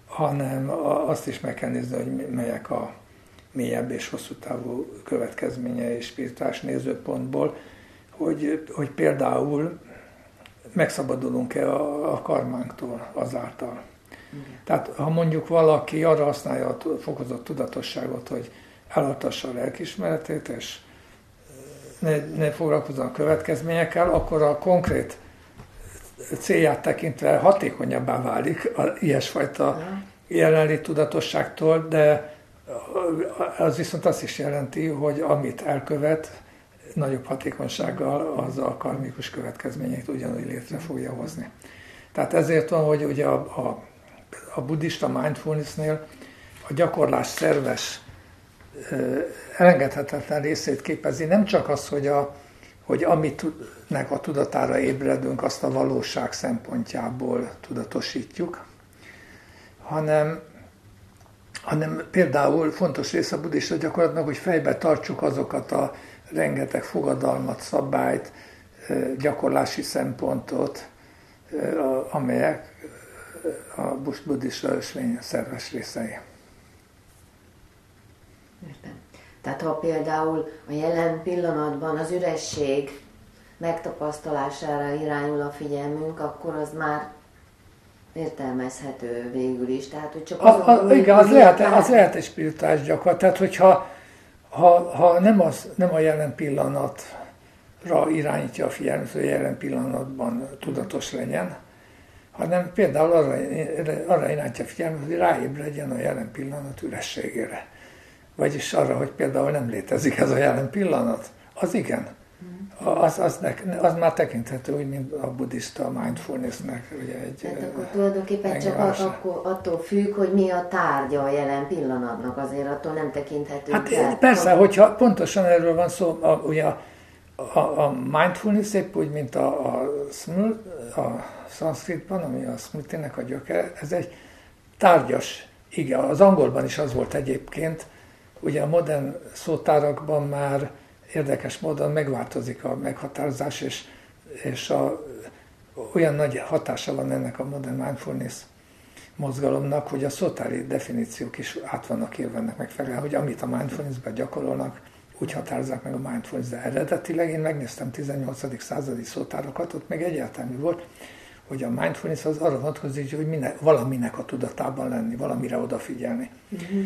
hanem azt is meg kell nézni, hogy melyek a mélyebb és hosszú távú következménye és spirituális nézőpontból, hogy, hogy például megszabadulunk-e a, a karmánktól azáltal. Igen. Tehát ha mondjuk valaki arra használja a fokozott tudatosságot, hogy eladtassa a lelkismeretét, és ne, ne foglalkozzon a következményekkel, akkor a konkrét célját tekintve hatékonyabbá válik a ilyesfajta jelenlét tudatosságtól, de az viszont azt is jelenti, hogy amit elkövet, nagyobb hatékonysággal az a karmikus következményeit ugyanúgy létre fogja hozni. Tehát ezért van, hogy ugye a, a, a buddhista mindfulnessnél a gyakorlás szerves elengedhetetlen részét képezi nem csak az, hogy, a, hogy amitnek a tudatára ébredünk, azt a valóság szempontjából tudatosítjuk, hanem, hanem például fontos része a buddhista gyakorlatnak, hogy fejbe tartsuk azokat a rengeteg fogadalmat, szabályt, gyakorlási szempontot, amelyek a buddhista ösvény szerves részei. Értem. Tehát ha például a jelen pillanatban az üresség megtapasztalására irányul a figyelmünk, akkor az már értelmezhető végül is. Tehát, hogy csak az, az, igen, az lehet, az lehet egy spirituális gyakorlat. Tehát, hogyha ha, ha nem, az, nem a jelen pillanatra irányítja a figyelmet, hogy a jelen pillanatban tudatos legyen, hanem például arra, arra irányítja a figyelmet, hogy ráébredjen a jelen pillanat ürességére. Vagyis arra, hogy például nem létezik ez a jelen pillanat. Az igen az, az, az már tekinthető úgy, mint a buddhista mindfulnessnek. Ugye egy, Tehát akkor tulajdonképpen csak akkor attól függ, hogy mi a tárgya a jelen pillanatnak, azért attól nem tekinthető. Hát el. persze, hogyha pontosan erről van szó, a, ugye a, a, a mindfulness épp úgy, mint a, a, smul, a szanszkritban, ami a smritinek a gyöke, ez egy tárgyas, igen, az angolban is az volt egyébként, ugye a modern szótárakban már érdekes módon megváltozik a meghatározás, és, és a, olyan nagy hatása van ennek a modern mindfulness mozgalomnak, hogy a szótári definíciók is át vannak írva ennek megfelelően, hogy amit a mindfulness-ben gyakorolnak, úgy határozzák meg a mindfulness de eredetileg én megnéztem 18. századi szótárakat, ott meg egyáltalán volt, hogy a mindfulness az arra vonatkozik, hogy minek, valaminek a tudatában lenni, valamire odafigyelni. Uh-huh.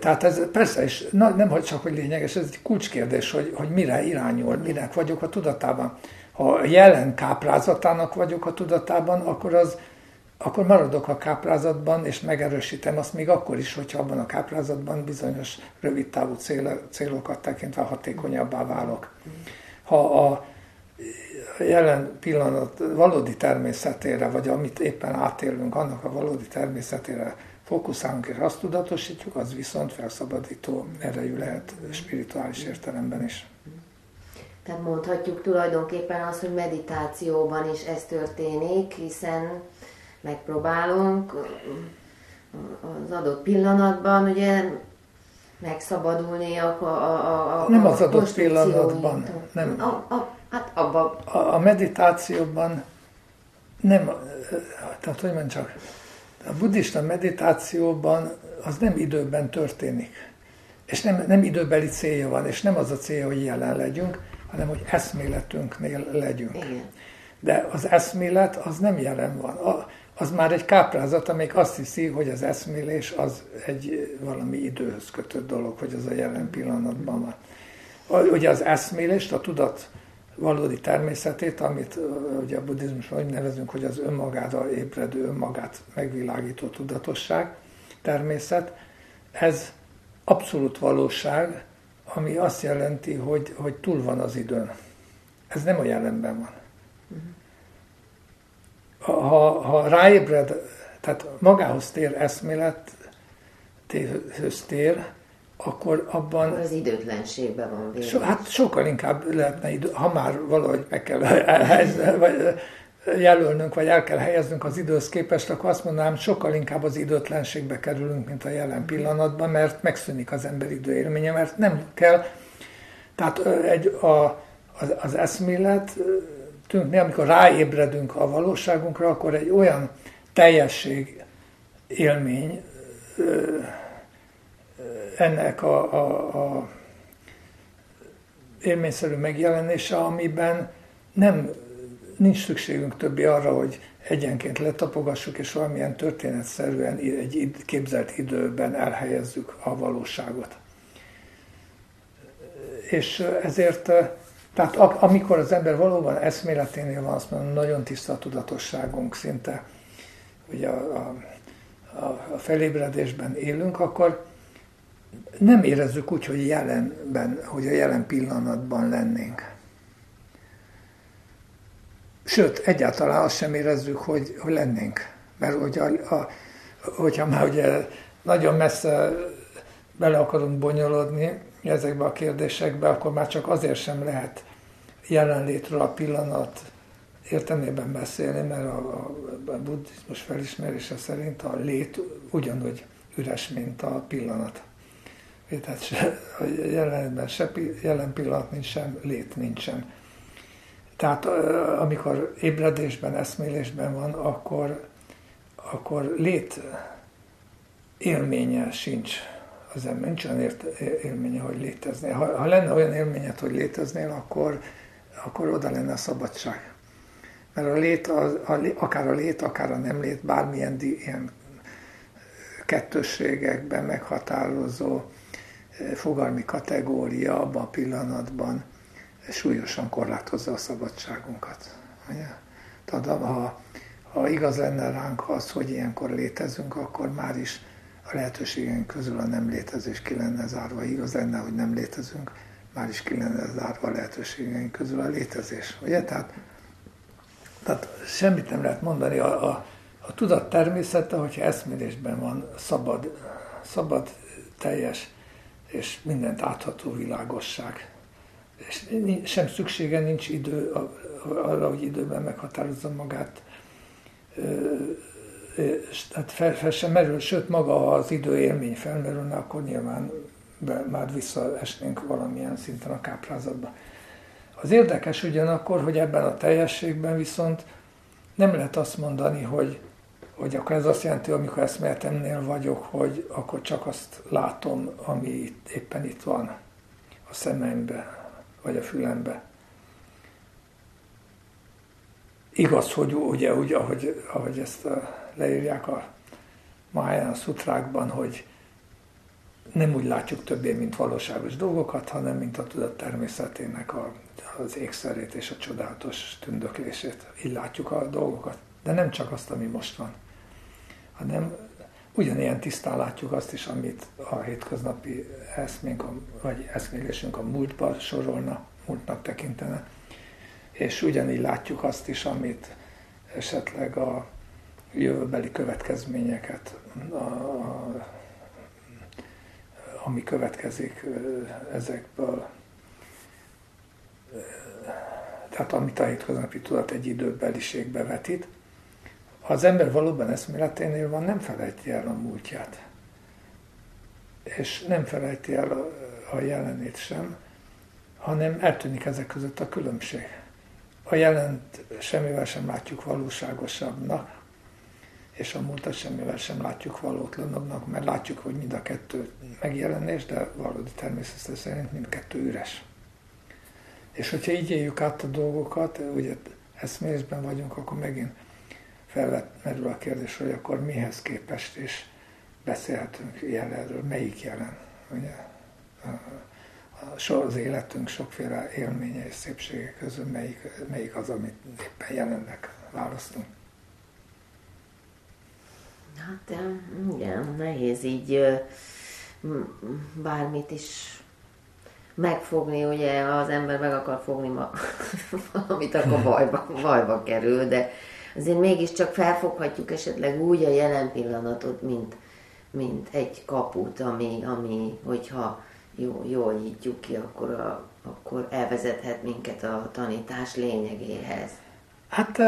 Tehát ez persze, és na, nem hogy csak, hogy lényeges, ez egy kulcskérdés, hogy, hogy mire irányul, minek vagyok a tudatában. Ha jelen káprázatának vagyok a tudatában, akkor az akkor maradok a káprázatban, és megerősítem azt még akkor is, hogyha abban a káprázatban bizonyos rövid távú cél, célokat tekintve hatékonyabbá válok. Ha a jelen pillanat valódi természetére, vagy amit éppen átélünk, annak a valódi természetére fókuszálunk és azt tudatosítjuk, az viszont felszabadító erejű lehet spirituális értelemben is. Tehát mondhatjuk tulajdonképpen azt, hogy meditációban is ez történik, hiszen megpróbálunk az adott pillanatban ugye megszabadulni a, a, a, a Nem az adott pillanatban, nem. A, a, hát abba. A, a meditációban nem, tehát hogy mondjam csak, a buddhista meditációban az nem időben történik. És nem, nem időbeli célja van, és nem az a célja, hogy jelen legyünk, hanem hogy eszméletünknél legyünk. Igen. De az eszmélet az nem jelen van. A, az már egy káprázat, amelyik azt hiszi, hogy az eszmélés az egy valami időhöz kötött dolog, hogy az a jelen pillanatban van. Ugye az eszmélést, a tudat valódi természetét, amit ugye a buddhizmusban úgy nevezünk, hogy az önmagára ébredő, önmagát megvilágító tudatosság, természet, ez abszolút valóság, ami azt jelenti, hogy, hogy túl van az időn. Ez nem a jelenben van. Ha, ha ráébred, tehát magához tér eszmélet, tér, akkor abban... Akkor az időtlenségben van végül. So, hát sokkal inkább lehetne idő, ha már valahogy meg kell helyezni, vagy jelölnünk, vagy el kell helyeznünk az időhöz képest, akkor azt mondanám, sokkal inkább az időtlenségbe kerülünk, mint a jelen pillanatban, mert megszűnik az ember időélménye, mert nem kell, tehát egy, a, az, az eszmélet, tűnknél, amikor ráébredünk a valóságunkra, akkor egy olyan teljesség élmény ennek a, a, a élményszerű megjelenése, amiben nem nincs szükségünk többi arra, hogy egyenként letapogassuk, és valamilyen történetszerűen egy képzelt időben elhelyezzük a valóságot. És ezért, tehát amikor az ember valóban eszméleténél van, azt mondom, nagyon tiszta a tudatosságunk szinte, ugye a, a, a felébredésben élünk, akkor nem érezzük úgy, hogy jelenben, hogy a jelen pillanatban lennénk. Sőt, egyáltalán azt sem érezzük, hogy, hogy lennénk. Mert hogyha, a, hogyha már ugye nagyon messze bele akarunk bonyolodni ezekbe a kérdésekbe, akkor már csak azért sem lehet jelenlétről a pillanat értelmében beszélni, mert a, a, a buddhizmus felismerése szerint a lét ugyanúgy üres, mint a pillanat. Tehát se, jelenben se, jelen pillanat nincs, sem lét nincsen. Tehát amikor ébredésben, eszmélésben van, akkor, akkor lét élménye sincs az ember, nincs olyan ért, élménye, hogy léteznél. Ha, ha lenne olyan élményed, hogy léteznél, akkor, akkor oda lenne a szabadság. Mert a lét, a, a, akár a lét, akár a nem lét, bármilyen di, ilyen kettősségekben meghatározó fogalmi kategória abban a pillanatban súlyosan korlátozza a szabadságunkat. Tehát ha, ha igaz lenne ránk az, hogy ilyenkor létezünk, akkor már is a lehetőségeink közül a nem létezés ki lenne zárva. Igaz lenne, hogy nem létezünk, már is ki lenne zárva a lehetőségeink közül a létezés. Ugye? Tehát, tehát semmit nem lehet mondani. A, a, a tudat természete, hogyha eszmélésben van szabad, szabad, teljes és mindent átható világosság. És sem szüksége nincs idő arra, hogy időben meghatározza magát tehát fel, fel sem merül, sőt maga az időélmény felmerülne, akkor nyilván be, már visszaesnénk valamilyen szinten a káprázatba. Az érdekes ugyanakkor, hogy ebben a teljességben viszont nem lehet azt mondani, hogy, hogy akkor ez azt jelenti, amikor eszméletemnél vagyok, hogy akkor csak azt látom, ami itt, éppen itt van a szemembe, vagy a fülembe. Igaz, hogy ugye, ugye ahogy, ahogy ezt a leírják a Mahayana szutrákban, hogy nem úgy látjuk többé, mint valóságos dolgokat, hanem mint a tudat természetének a, az ékszerét és a csodálatos tündöklését. Így látjuk a dolgokat. De nem csak azt, ami most van, hanem ugyanilyen tisztán látjuk azt is, amit a hétköznapi eszménk, vagy eszmélésünk a múltba sorolna, múltnak tekintene. És ugyanígy látjuk azt is, amit esetleg a jövőbeli következményeket, a, a, ami következik ezekből. Tehát amit a hétköznapi tudat egy időbeliségbe vetít, ha az ember valóban eszméleténél van, nem felejti el a múltját. És nem felejti el a, a jelenét sem, hanem eltűnik ezek között a különbség. A jelent semmivel sem látjuk valóságosabbnak, és a múltat semmivel sem látjuk valótlanabbnak, mert látjuk, hogy mind a kettő megjelenés, de valódi természet szerint mindkettő üres. És hogyha így éljük át a dolgokat, ugye eszmélésben vagyunk, akkor megint felmerül a kérdés, hogy akkor mihez képest is beszélhetünk jelenről, melyik jelen. Ugye? Az életünk sokféle élménye és szépsége közül melyik, melyik az, amit éppen jelennek választunk. Hát igen, nehéz így bármit is megfogni, ugye ha az ember meg akar fogni ma, valamit, akkor bajba, bajba kerül, de azért mégiscsak felfoghatjuk esetleg úgy a jelen pillanatot, mint, mint egy kaput, ami, ami hogyha jó, jól nyitjuk ki, akkor, a, akkor elvezethet minket a tanítás lényegéhez. Hát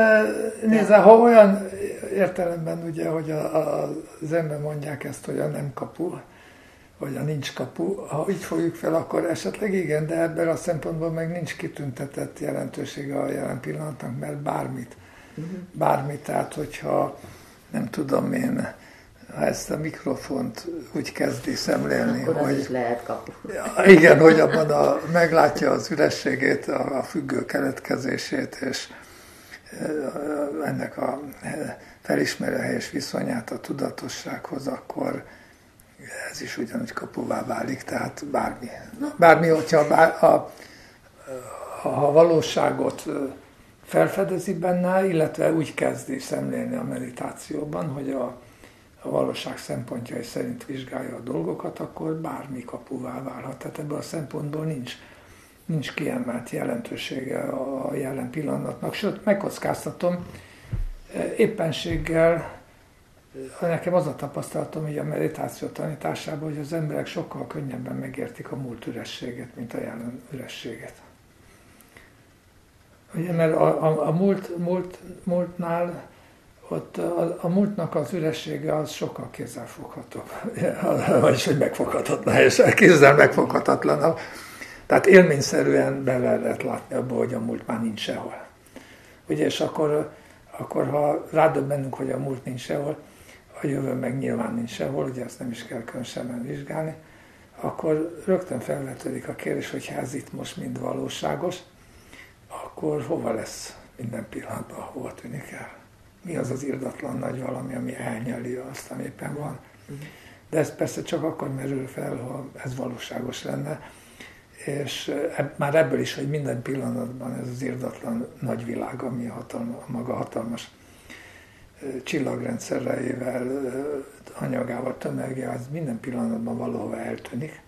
nézze, ha olyan értelemben ugye, hogy a, a, az ember mondják ezt, hogy a nem kapu, vagy a nincs kapu, ha így fogjuk fel, akkor esetleg igen, de ebben a szempontból meg nincs kitüntetett jelentősége a jelen pillanatnak, mert bármit. Bármit, tehát hogyha nem tudom én, ha ezt a mikrofont úgy kezdi szemlélni, Akkor hogy... is lehet kapu. Igen, hogy abban a, meglátja az ürességét, a, a függő keletkezését, és ennek a felismerő helyes viszonyát a tudatossághoz, akkor ez is ugyanúgy kapuvá válik, tehát bármi. Bármi, hogyha bár, a, a, a valóságot felfedezi benne, illetve úgy kezdi szemlélni a meditációban, hogy a, a valóság szempontjai szerint vizsgálja a dolgokat, akkor bármi kapuvá válhat. Tehát ebből a szempontból nincs nincs kiemelt jelentősége a jelen pillanatnak. Sőt, megkockáztatom, éppenséggel nekem az a tapasztalatom, hogy a meditáció tanításában, hogy az emberek sokkal könnyebben megértik a múlt ürességet, mint a jelen ürességet. Ugye, mert a, a, a múlt, múlt, múltnál ott a, a múltnak az üressége az sokkal kézzelfoghatóbb, vagyis hogy megfoghatatlan, és kézzel megfoghatatlan. Tehát élményszerűen bele lehet látni abba, hogy a múlt már nincs sehol. Ugye, és akkor akkor ha rádöbbenünk, hogy a múlt nincs sehol, a jövő meg nyilván nincs sehol, ugye ezt nem is kell különösebben vizsgálni, akkor rögtön felvetődik a kérdés, hogy ez itt most mind valóságos, akkor hova lesz minden pillanatban, hova tűnik el? Mi az az irdatlan nagy valami, ami elnyeli azt, ami éppen van? De ez persze csak akkor merül fel, ha ez valóságos lenne, és eb, már ebből is, hogy minden pillanatban ez az irdatlan nagy világ, ami hatalma, maga hatalmas csillagrendszereivel, anyagával, tömegével, az minden pillanatban valahova eltűnik.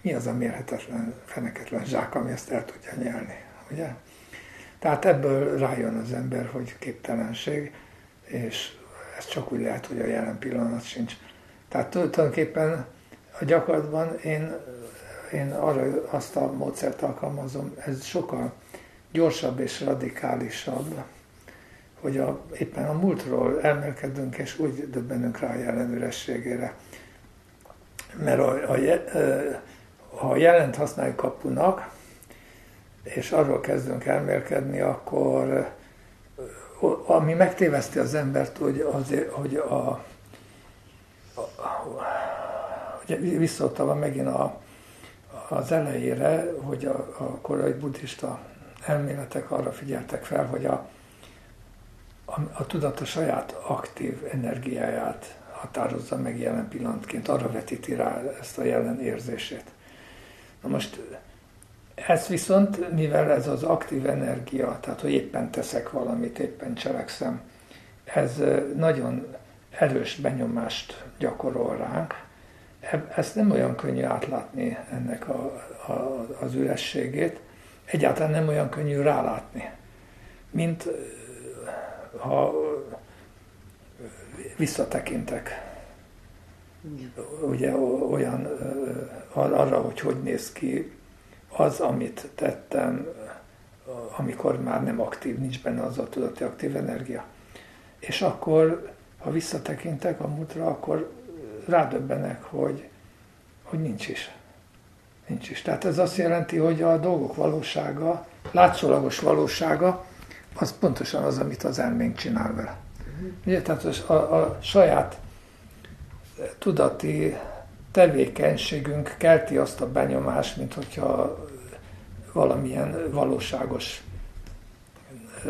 Mi az a mérhetetlen, feneketlen zsák, ami ezt el tudja nyelni, ugye? Tehát ebből rájön az ember, hogy képtelenség, és ez csak úgy lehet, hogy a jelen pillanat sincs. Tehát tulajdonképpen a gyakorlatban én, én arra azt a módszert alkalmazom, ez sokkal gyorsabb és radikálisabb, hogy a, éppen a múltról elmelkedünk, és úgy döbbenünk rá a jelen ürességére. Mert a, a, a jelent használjuk kapunak, és arról kezdünk elmélkedni, akkor ami megtéveszti az embert, hogy, az, hogy a, ugye visszautalva megint a, az elejére, hogy a, a korai buddhista elméletek arra figyeltek fel, hogy a, a, a tudat a saját aktív energiáját határozza meg jelen pillanatként, arra vetíti rá ezt a jelen érzését. Na most ez viszont, mivel ez az aktív energia, tehát hogy éppen teszek valamit, éppen cselekszem, ez nagyon erős benyomást gyakorol ránk. Ezt nem olyan könnyű átlátni ennek a, a, az ürességét, egyáltalán nem olyan könnyű rálátni, mint ha visszatekintek. Ugye olyan arra, hogy hogy néz ki az, amit tettem, amikor már nem aktív, nincs benne az a tudati aktív energia. És akkor, ha visszatekintek a múltra, akkor rádöbbenek, hogy, hogy nincs is. Nincs is. Tehát ez azt jelenti, hogy a dolgok valósága, látszólagos valósága, az pontosan az, amit az elménk csinál vele. Ugye, tehát a, a saját tudati tevékenységünk kelti azt a benyomást, mint hogyha valamilyen valóságos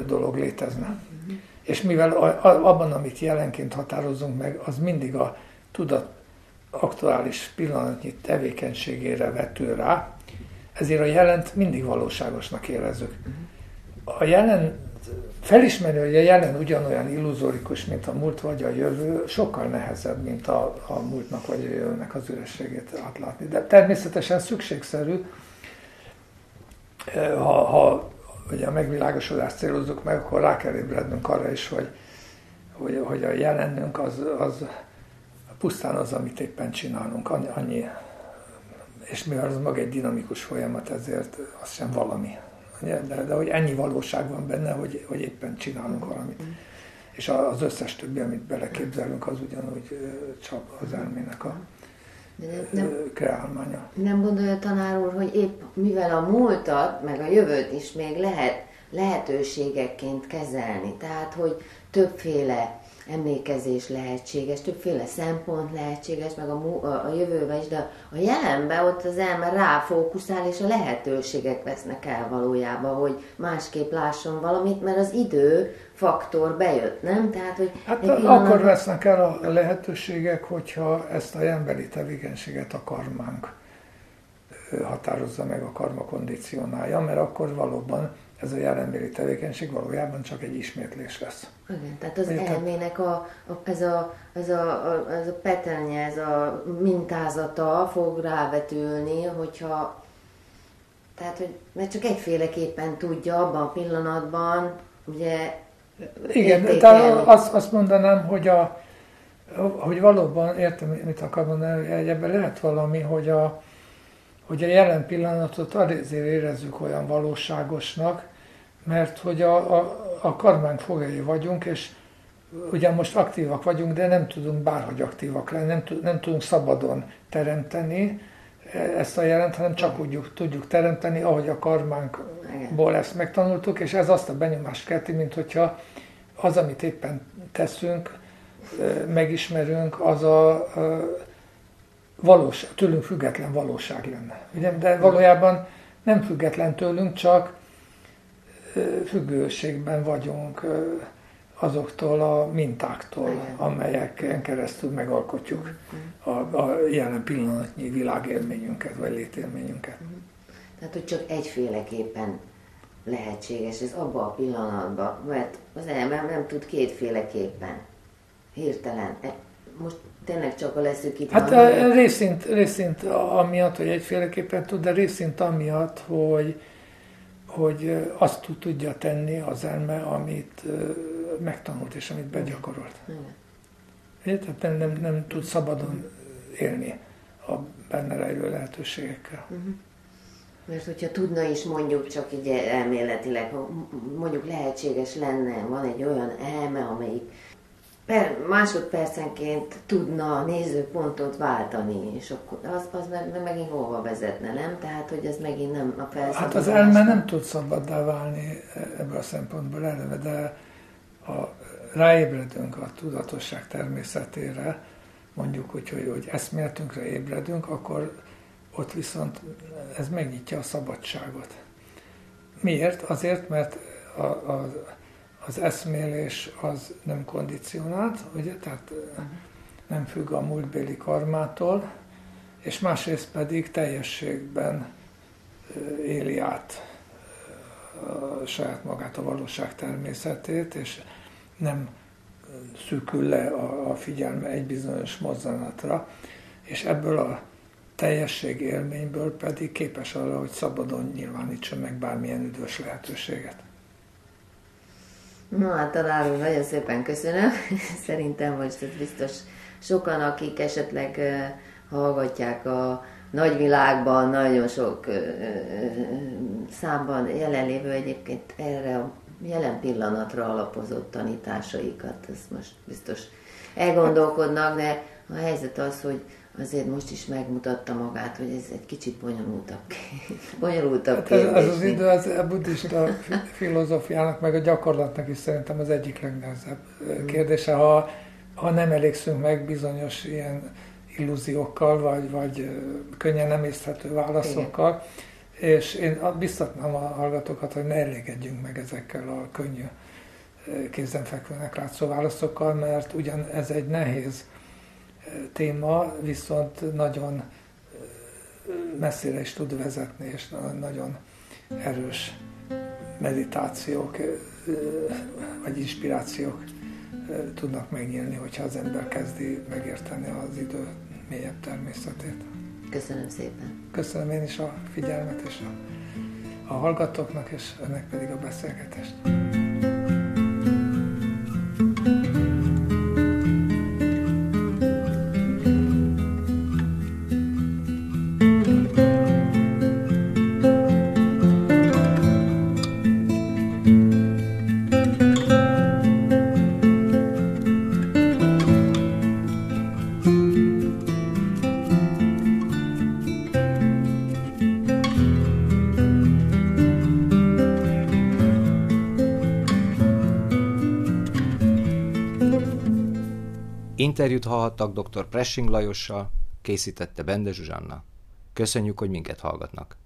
dolog létezne. Uh-huh. És mivel abban, amit jelenként határozunk meg, az mindig a tudat aktuális pillanatnyi tevékenységére vető rá, ezért a jelent mindig valóságosnak érezzük. Uh-huh. A jelen felismerni, hogy a jelen ugyanolyan illuzórikus, mint a múlt vagy a jövő, sokkal nehezebb, mint a, a múltnak vagy a jövőnek az ürességét átlátni. De természetesen szükségszerű, ha, ha ugye a megvilágosodást célozzuk meg, akkor rá kell ébrednünk arra is, hogy, hogy, hogy a jelenünk az, az pusztán az, amit éppen csinálunk, annyi, és mivel az maga egy dinamikus folyamat, ezért az sem valami de, de hogy ennyi valóság van benne, hogy, hogy éppen csinálunk valamit. Mm. És az összes többi, amit beleképzelünk, az ugyanúgy csak az elmének a nem, kreálmánya. Nem gondolja tanár úr, hogy épp mivel a múltat, meg a jövőt is még lehet lehetőségekként kezelni, tehát hogy többféle emlékezés lehetséges, többféle szempont lehetséges, meg a, a, a jövőben is, de a jelenben ott az elme ráfókuszál, és a lehetőségek vesznek el valójában, hogy másképp lásson valamit, mert az idő faktor bejött, nem? Tehát, hogy hát akkor vesznek el a lehetőségek, hogyha ezt a emberi tevékenységet a karmánk határozza meg, a karma kondicionálja, mert akkor valóban ez a jelenbéli tevékenység valójában csak egy ismétlés lesz. Igen, tehát az Érted? elmének a, a, ez, a, ez, a, a, ez a peternye, ez a mintázata fog rávetülni, hogyha tehát, hogy mert csak egyféleképpen tudja abban a pillanatban, ugye igen, tehát azt, azt mondanám, hogy, a, hogy valóban, értem, mit akar mondani, hogy ebben lehet valami, hogy a, hogy a jelen pillanatot azért érezzük olyan valóságosnak, mert hogy a, a, a karmánk fogjai vagyunk, és ugye most aktívak vagyunk, de nem tudunk bárhogy aktívak lenni, nem, nem tudunk szabadon teremteni ezt a jelent, hanem csak úgy tudjuk teremteni, ahogy a karmánkból ezt megtanultuk, és ez azt a benyomást kelti, mint hogyha az, amit éppen teszünk, megismerünk, az a valós, tőlünk független valóság lenne. Ugye? De valójában nem független tőlünk, csak függőségben vagyunk azoktól a mintáktól, amelyeken keresztül megalkotjuk a, a jelen pillanatnyi világélményünket, vagy létélményünket. Mhm. Tehát, hogy csak egyféleképpen lehetséges ez abban a pillanatban, mert az ember nem tud kétféleképpen, hirtelen. E, most tényleg csak a leszűkítve. Hát a, részint, részint amiatt, hogy egyféleképpen tud, de részint amiatt, hogy, hogy azt tudja tenni az elme, amit megtanult és amit begyakorolt. Tehát nem, nem, nem tud szabadon élni a benne rejlő lehetőségekkel. Uh-huh. Mert hogyha tudna is mondjuk csak így elméletileg, mondjuk lehetséges lenne, van egy olyan elme, amelyik per, másodpercenként tudna nézőpontot váltani, és akkor az, az meg, megint hova vezetne, nem? Tehát, hogy ez megint nem a felszabadulás. Hát az elme nem tud szabaddá válni ebből a szempontból eleve, de ha ráébredünk a tudatosság természetére, mondjuk, hogy, hogy, hogy eszméletünkre ébredünk, akkor ott viszont ez megnyitja a szabadságot. Miért? Azért, mert a, a, az eszmélés az nem kondicionált, ugye? tehát nem függ a múltbéli karmától, és másrészt pedig teljességben éli át saját magát, a valóság természetét, és nem szűkül le a, figyelme egy bizonyos mozzanatra, és ebből a teljesség élményből pedig képes arra, hogy szabadon nyilvánítson meg bármilyen üdvös lehetőséget. Na hát talán nagyon szépen köszönöm. Szerintem most ez biztos sokan, akik esetleg hallgatják a nagyvilágban, nagyon sok számban jelenlévő egyébként erre a jelen pillanatra alapozott tanításaikat, ezt most biztos elgondolkodnak, de a helyzet az, hogy azért most is megmutatta magát, hogy ez egy kicsit bonyolultabb, bonyolultabb hát kérdés. Ez, ez az idő az a buddhista filozófiának, meg a gyakorlatnak is szerintem az egyik legnehezebb mm. kérdése. Ha, ha nem elégszünk meg bizonyos ilyen illúziókkal, vagy, vagy könnyen nem észthető válaszokkal, Igen. és én biztatnám a hallgatókat, hogy ne elégedjünk meg ezekkel a könnyű kézenfekvőnek látszó válaszokkal, mert ugyan ez egy nehéz téma, viszont nagyon messzire is tud vezetni, és nagyon erős meditációk vagy inspirációk tudnak megnyílni, hogyha az ember kezdi megérteni az idő mélyebb természetét. Köszönöm szépen. Köszönöm én is a figyelmet és a, a hallgatóknak, és önnek pedig a beszélgetést. Interjút hallhattak dr. Pressing Lajossal, készítette Bende Zsuzsanna. Köszönjük, hogy minket hallgatnak.